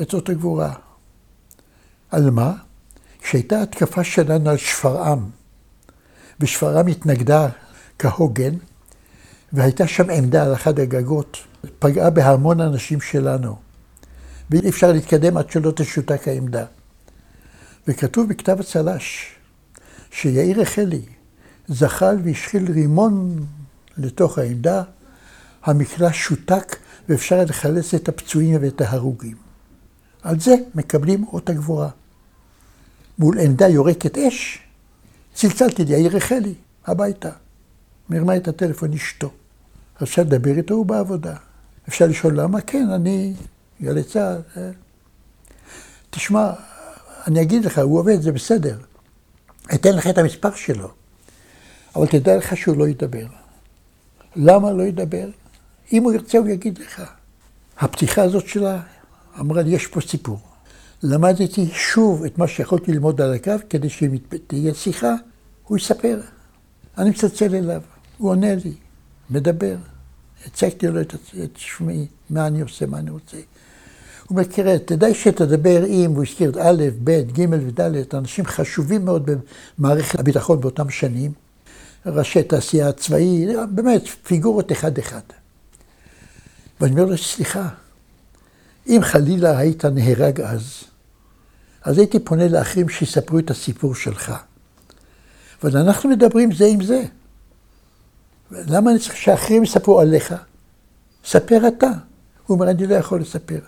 את אות הגבורה. על מה? כשהייתה התקפה שלנו על שפרעם, ושפרעם התנגדה כהוגן, והייתה שם עמדה על אחד הגגות, פגעה בהמון אנשים שלנו, ואי אפשר להתקדם עד שלא תשותק העמדה. וכתוב בכתב הצל"ש שיאיר רחלי זחל והשחיל רימון לתוך העמדה, המקלע שותק ואפשר לחלץ את הפצועים ואת ההרוגים. על זה מקבלים אות הגבורה. מול עמדה יורקת אש, צלצלתי ליאיר רחלי הביתה. מרמה את הטלפון אשתו. אפשר לדבר איתו, הוא בעבודה. אפשר לשאול למה? כן, אני גלי צה"ל. אה. תשמע, אני אגיד לך, הוא עובד, זה בסדר. אתן לך את המספר שלו. אבל תדע לך שהוא לא ידבר. למה לא ידבר? אם הוא ירצה, הוא יגיד לך. הפתיחה הזאת שלה אמרה לי, יש פה סיפור. למדתי שוב את מה שיכולתי ללמוד על הקו, כדי שאם תהיה שיחה, הוא יספר. אני מצלצל אליו, הוא עונה לי, מדבר. הצגתי לו את, שמי, מה אני עושה, מה אני רוצה. הוא אומר, תראה, תדעי שתדבר עם, הוא הזכיר את א', ב', ג' וד', אנשים חשובים מאוד במערכת הביטחון באותם שנים, ראשי תעשייה צבאי, באמת, פיגורות אחד-אחד. ואני אומר לו, סליחה, אם חלילה היית נהרג אז, אז הייתי פונה לאחרים שיספרו את הסיפור שלך. אבל אנחנו מדברים זה עם זה. למה אני צריך שאחרים יספרו עליך? ספר אתה. הוא אומר, אני לא יכול לספר.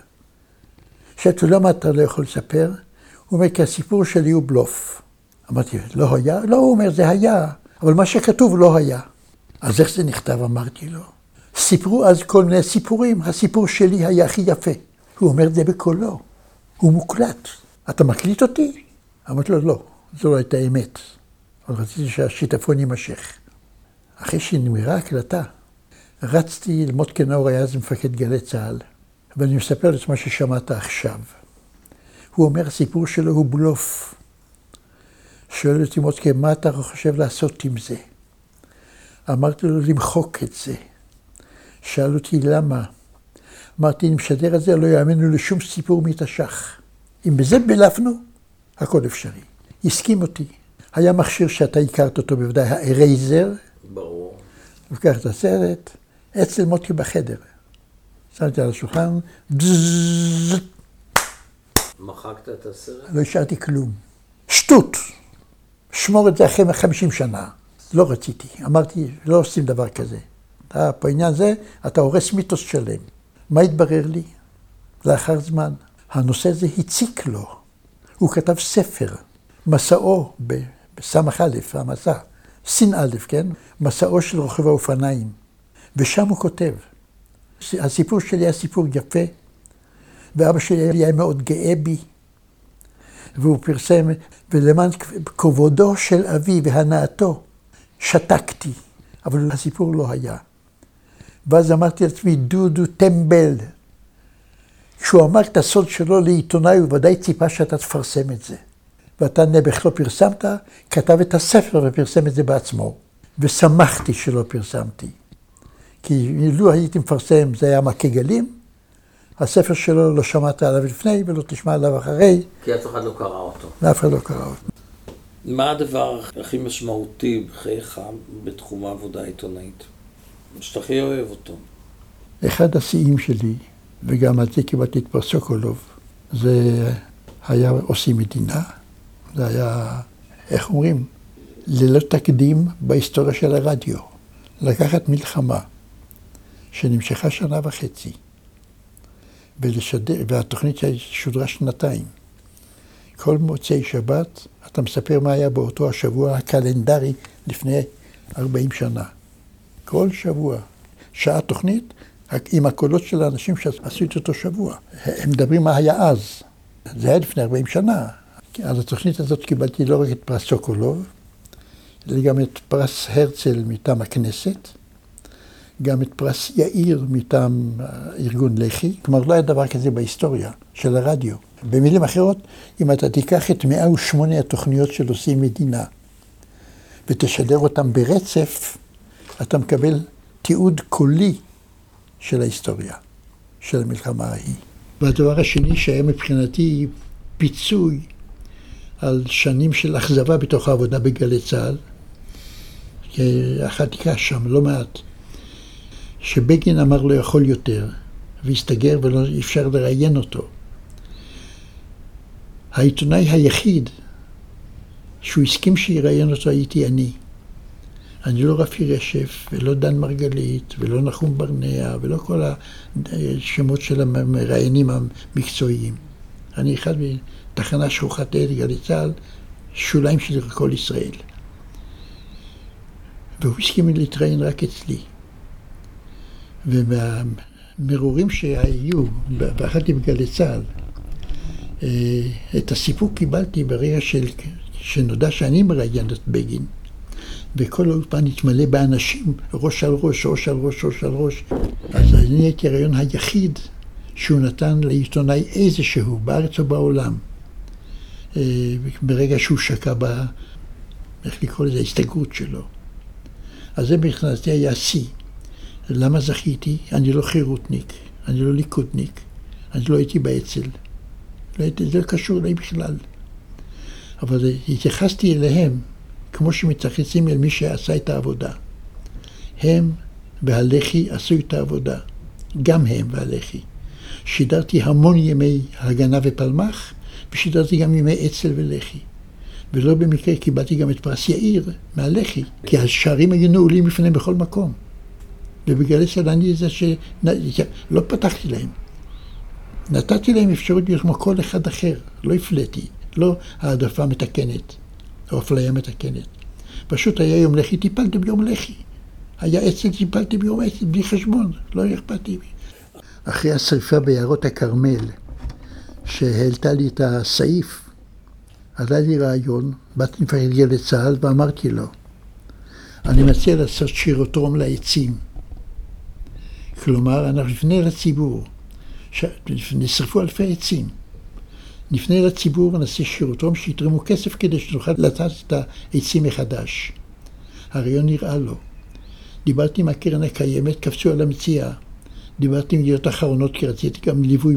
שאלתי למה אתה לא יכול לספר? הוא אומר, כי הסיפור שלי הוא בלוף. אמרתי, לא היה? לא, הוא אומר, זה היה, אבל מה שכתוב לא היה. אז איך זה נכתב? אמרתי לו. סיפרו אז כל מיני סיפורים, הסיפור שלי היה הכי יפה. הוא אומר את זה בקולו, הוא מוקלט. אתה מקליט אותי? אמרתי לו, לא, זו לא הייתה אמת. אבל רציתי שהשיטפון יימשך. אחרי שנגמרה ההקלטה, רצתי למוטקה נאור, היה אז מפקד גלי צה"ל, ואני מספר את מה ששמעת עכשיו. הוא אומר, הסיפור שלו הוא בלוף. שואל אותי מוטקה, מה אתה חושב לעשות עם זה? אמרתי לו, למחוק את זה. שאל אותי, למה? אמרתי, אני משדר את זה, לא יאמינו לשום סיפור מתש"ח. אם בזה בלפנו, הכל אפשרי. הסכים אותי. היה מכשיר שאתה הכרת אותו בוודאי, הארייזר. ברור. לקח את הסרט, אצל מוטי בחדר. שמתי על השולחן, מחקת את הסרט? לא השארתי כלום. שטות. שמור את זה אחרי 50 שנה. לא רציתי. אמרתי, לא עושים דבר כזה. אתה, בעניין זה, אתה הורס מיתוס שלם. מה התברר לי? לאחר זמן. הנושא הזה הציק לו. הוא כתב ספר, מסעו בסמ"ך א', המסע, ס"א, כן? מסעו של רוכב האופניים. ושם הוא כותב, הסיפור שלי היה סיפור יפה, ואבא שלי היה מאוד גאה בי, והוא פרסם, ולמען כבודו של אבי והנאתו, שתקתי, אבל הסיפור לא היה. ואז אמרתי לעצמי, דודו טמבל. כשהוא אמר את הסוד שלו לעיתונאי, הוא ודאי ציפה שאתה תפרסם את זה. ואתה נעבך לא פרסמת, כתב את הספר ופרסם את זה בעצמו. ושמחתי שלא פרסמתי. כי לו הייתי מפרסם, זה היה מכה גלים, הספר שלו לא שמעת עליו לפני ולא תשמע עליו אחרי. כי אף אחד לא קרא אותו. ואף אחד לא קרא אותו. מה הדבר הכי משמעותי בחייך בתחום העבודה העיתונאית? שאתה הכי אוהב אותו. אחד השיאים שלי, וגם על זה קיבלתי את פרס סוקולוב, זה היה עושים מדינה. זה היה, איך אומרים, ללא תקדים בהיסטוריה של הרדיו. לקחת מלחמה שנמשכה שנה וחצי, ולשדר, והתוכנית שודרה שנתיים. כל מוצאי שבת אתה מספר מה היה באותו השבוע הקלנדרי לפני 40 שנה. כל שבוע, שעה תוכנית עם הקולות של האנשים שעשו את אותו שבוע. הם מדברים מה היה אז. זה היה לפני 40 שנה. על התוכנית הזאת קיבלתי לא רק את פרס סוקולוב, אלא גם את פרס הרצל מטעם הכנסת, גם את פרס יאיר מטעם ארגון לח"י. כלומר, לא היה דבר כזה בהיסטוריה של הרדיו. במילים אחרות, אם אתה תיקח את 108 התוכניות של עושים מדינה ותשדר אותן ברצף, אתה מקבל תיעוד קולי של ההיסטוריה, של המלחמה ההיא. והדבר השני שהיה מבחינתי פיצוי על שנים של אכזבה בתוך העבודה בגלי צה"ל, אחת שם לא מעט, שבגין אמר לא יכול יותר, והסתגר ולא אפשר לראיין אותו. העיתונאי היחיד שהוא הסכים שיראיין אותו הייתי אני. אני לא רפי רשף, ולא דן מרגלית, ולא נחום ברנע, ולא כל השמות של המראיינים המקצועיים. אני אחד מתחנה שכוחת אל גלי צה"ל, שוליים של כל ישראל. והוא הסכים להתראיין רק אצלי. ומהמרורים שהיו, באחת עם גלי צה"ל, אה, את הסיפוק קיבלתי ברגע של, שנודע שאני מראיין את בגין. וכל האולפן התמלא באנשים, ראש על ראש, ראש על ראש, ראש על ראש. אז אני הייתי הרעיון היחיד שהוא נתן לעיתונאי איזשהו, בארץ או בעולם, אה, ברגע שהוא שקע ב... איך לקרוא לזה? ההסתגרות שלו. אז זה מבחינתי היה שיא. למה זכיתי? אני לא חירותניק, אני לא ליכודניק, אני לא הייתי באצ"ל. לא הייתי, זה לא קשור אליי בכלל. אבל התייחסתי אליהם כמו שמתייחסים אל מי שעשה את העבודה. הם והלח"י עשו את העבודה. גם הם והלח"י. שידרתי המון ימי הגנה ופלמ"ח, ושידרתי גם ימי אצ"ל ולח"י. ולא במקרה קיבלתי גם את פרס יאיר מהלח"י, כי השערים היו נעולים בפניהם בכל מקום. ובגלל זה אני זה שלא פתחתי להם. נתתי להם אפשרות להיות כמו כל אחד אחר, לא הפליתי, לא העדפה מתקנת או אפליה מתקנת. פשוט היה יום לחי, טיפלתי ביום לחי. היה אצל, טיפלתי ביום אצל, בלי חשבון, לא אכפת לי. אחרי השרפה ביערות הכרמל, שהעלתה לי את הסעיף, עלה לי רעיון, באתי מפקד גלי צה"ל ואמרתי לו, אני מציע לעשות שירוטרום לעצים. כלומר, אנחנו נפנה לציבור, נשרפו אלפי עצים. נפנה לציבור, נעשה שירוטרום, שיתרמו כסף כדי שנוכל לטעת את העצים מחדש. הרעיון נראה לו. דיברתי עם הקרן הקיימת, קפצו על המציאה. דיברתי עם ידיעות אחרונות, כי רציתי גם ליווי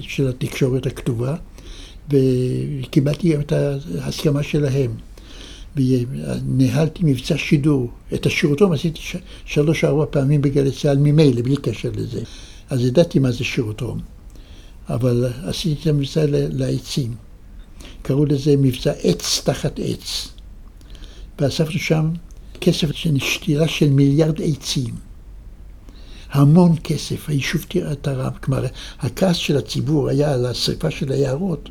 של התקשורת הכתובה, וקיבלתי גם את ההסכמה שלהם. וניהלתי מבצע שידור. את השירותום עשיתי שלוש-ארבע פעמים בגלי צה"ל ממילא, בלי קשר לזה. אז ידעתי מה זה שירותום. אבל עשיתי את המבצע לעצים. קראו לזה מבצע עץ תחת עץ. ואספנו שם כסף של שתירה של מיליארד עצים. המון כסף, היישוב תרם. כלומר, הכעס של הציבור היה על השרפה של היערות,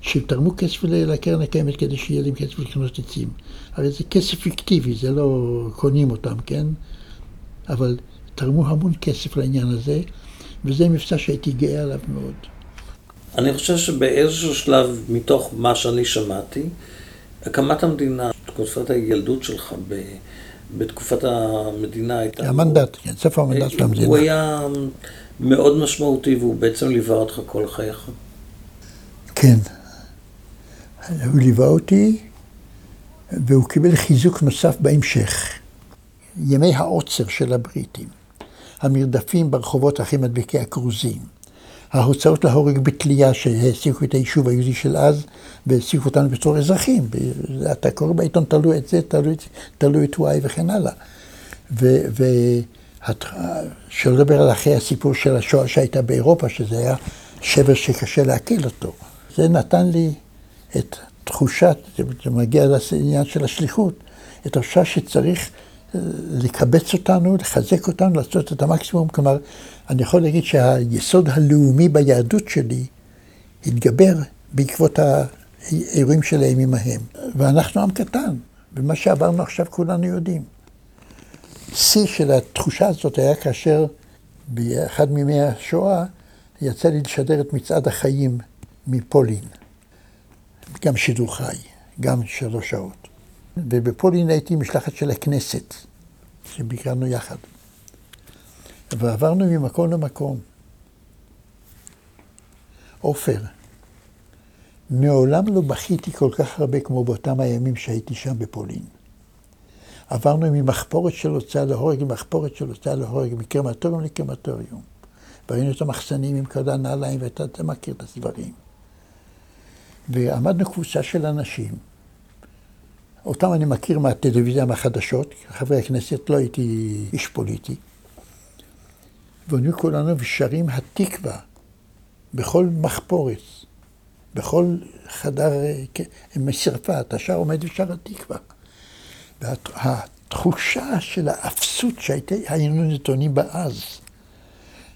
שתרמו כסף לקרן הקיימת כדי שיהיה להם כסף לקנות עצים. הרי זה כסף פיקטיבי, זה לא קונים אותם, כן? אבל תרמו המון כסף לעניין הזה, וזה מבצע שהייתי גאה עליו מאוד. אני חושב שבאיזשהו שלב, מתוך מה שאני שמעתי, הקמת המדינה, תקופת הילדות שלך ב, בתקופת המדינה הייתה... המנדט, כן, ספר המנדט של המדינה. הוא היה מאוד משמעותי והוא בעצם ליווה אותך כל חייך. כן. הוא ליווה אותי והוא קיבל חיזוק נוסף בהמשך. ימי העוצר של הבריטים. המרדפים ברחובות אחרי מדבקי הכרוזים. ההוצאות להורג בתלייה שהעסיקו את היישוב היהודי של אז והעסיקו אותנו בתור אזרחים. אתה קורא בעיתון, תלוי את זה, תלוי, תלוי את וואי וכן הלאה. ושלא לדבר על אחרי הסיפור של השואה שהייתה באירופה, שזה היה שבר שקשה לעכל אותו. זה נתן לי את תחושת, זה מגיע לעניין של השליחות, את התחושה שצריך אה, לקבץ אותנו, לחזק אותנו, לעשות את המקסימום. כלומר, אני יכול להגיד שהיסוד הלאומי ביהדות שלי התגבר בעקבות האירועים של הימים ההם. ואנחנו עם קטן, ומה שעברנו עכשיו כולנו יודעים. שיא של התחושה הזאת היה כאשר באחד מימי השואה יצא לי לשדר את מצעד החיים מפולין. גם שידור חי, גם שלוש שעות. ובפולין הייתי משלחת של הכנסת, שביקרנו יחד. ועברנו ממקום למקום. עופר, מעולם לא בכיתי כל כך הרבה כמו באותם הימים שהייתי שם בפולין. עברנו ממחפורת של הוצאה להורג למחפורת של הוצאה להורג, מקרמטוריום לקרמטוריום. וראינו את המחסנים עם כל הנעליים, ואתה מכיר את הסברים. ועמדנו קבוצה של אנשים, אותם אני מכיר מהטלוויזיה, מהחדשות, חברי הכנסת, לא הייתי איש פוליטי. והיו כולנו ושרים התקווה בכל מחפורת, בכל חדר משרפה, אתה שר עומד ושר התקווה. והתחושה של האפסות שהיינו נתונים בה אז,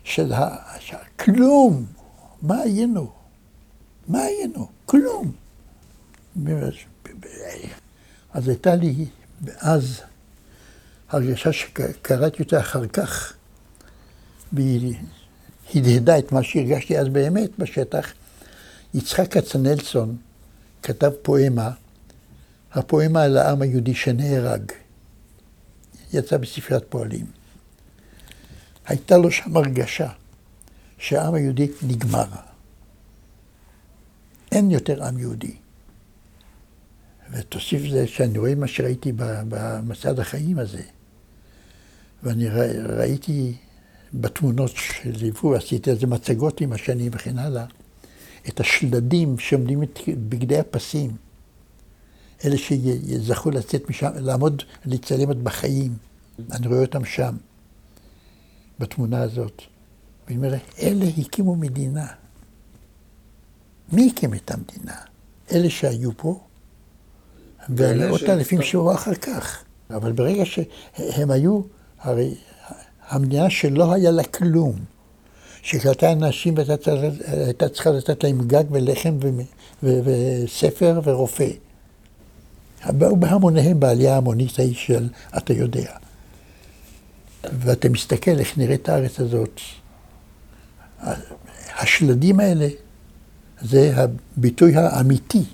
של ה... כלום, מה היינו? מה היינו? כלום. אז הייתה לי אז הרגשה שקראתי אותה אחר כך, והיא הדהדה את מה שהרגשתי אז באמת בשטח. יצחק כצנלסון כתב פואמה, הפואמה על העם היהודי שנהרג. יצא בספריית פועלים. הייתה לו שם הרגשה שהעם היהודי נגמר. אין יותר עם יהודי. ותוסיף זה שאני רואה מה שראיתי במצעד החיים הזה. ואני ראיתי בתמונות שליוו, עשיתי איזה מצגות עם השנים וכן הלאה, את השלדים שעומדים את בגדי הפסים, אלה שזכו לצאת משם, לעמוד, להצטלם עוד בחיים. אני רואה אותם שם, בתמונה הזאת. ואני אומר, אלה הקימו מדינה. מי הקים את המדינה? אלה שהיו פה, ומאות אלפים שבאו אחר כך. אבל ברגע שהם היו, הרי המדינה שלא היה לה כלום, שקלטה אנשים והייתה צריכה לתת להם גג ולחם וספר ורופא. באו בהמוניהם בעלייה ההמונית ההיא של אתה יודע. ואתה מסתכל איך נראית הארץ הזאת. השלדים האלה זה הביטוי האמיתי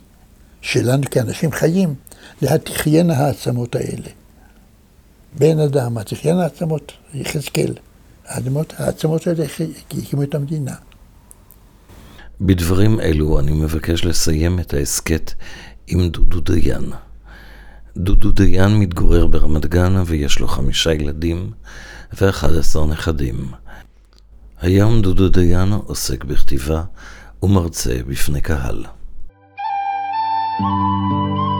שלנו כאנשים חיים, להתחיינה העצמות האלה. בן אדם, התחיינה העצמות, יחזקאל. העצמות האלה הקימו את המדינה. בדברים אלו אני מבקש לסיים את ההסכת עם דודו דיין. דודו דיין מתגורר ברמת גן ויש לו חמישה ילדים ואחד עשר נכדים. היום דודו דיין עוסק בכתיבה ומרצה בפני קהל. Thank you.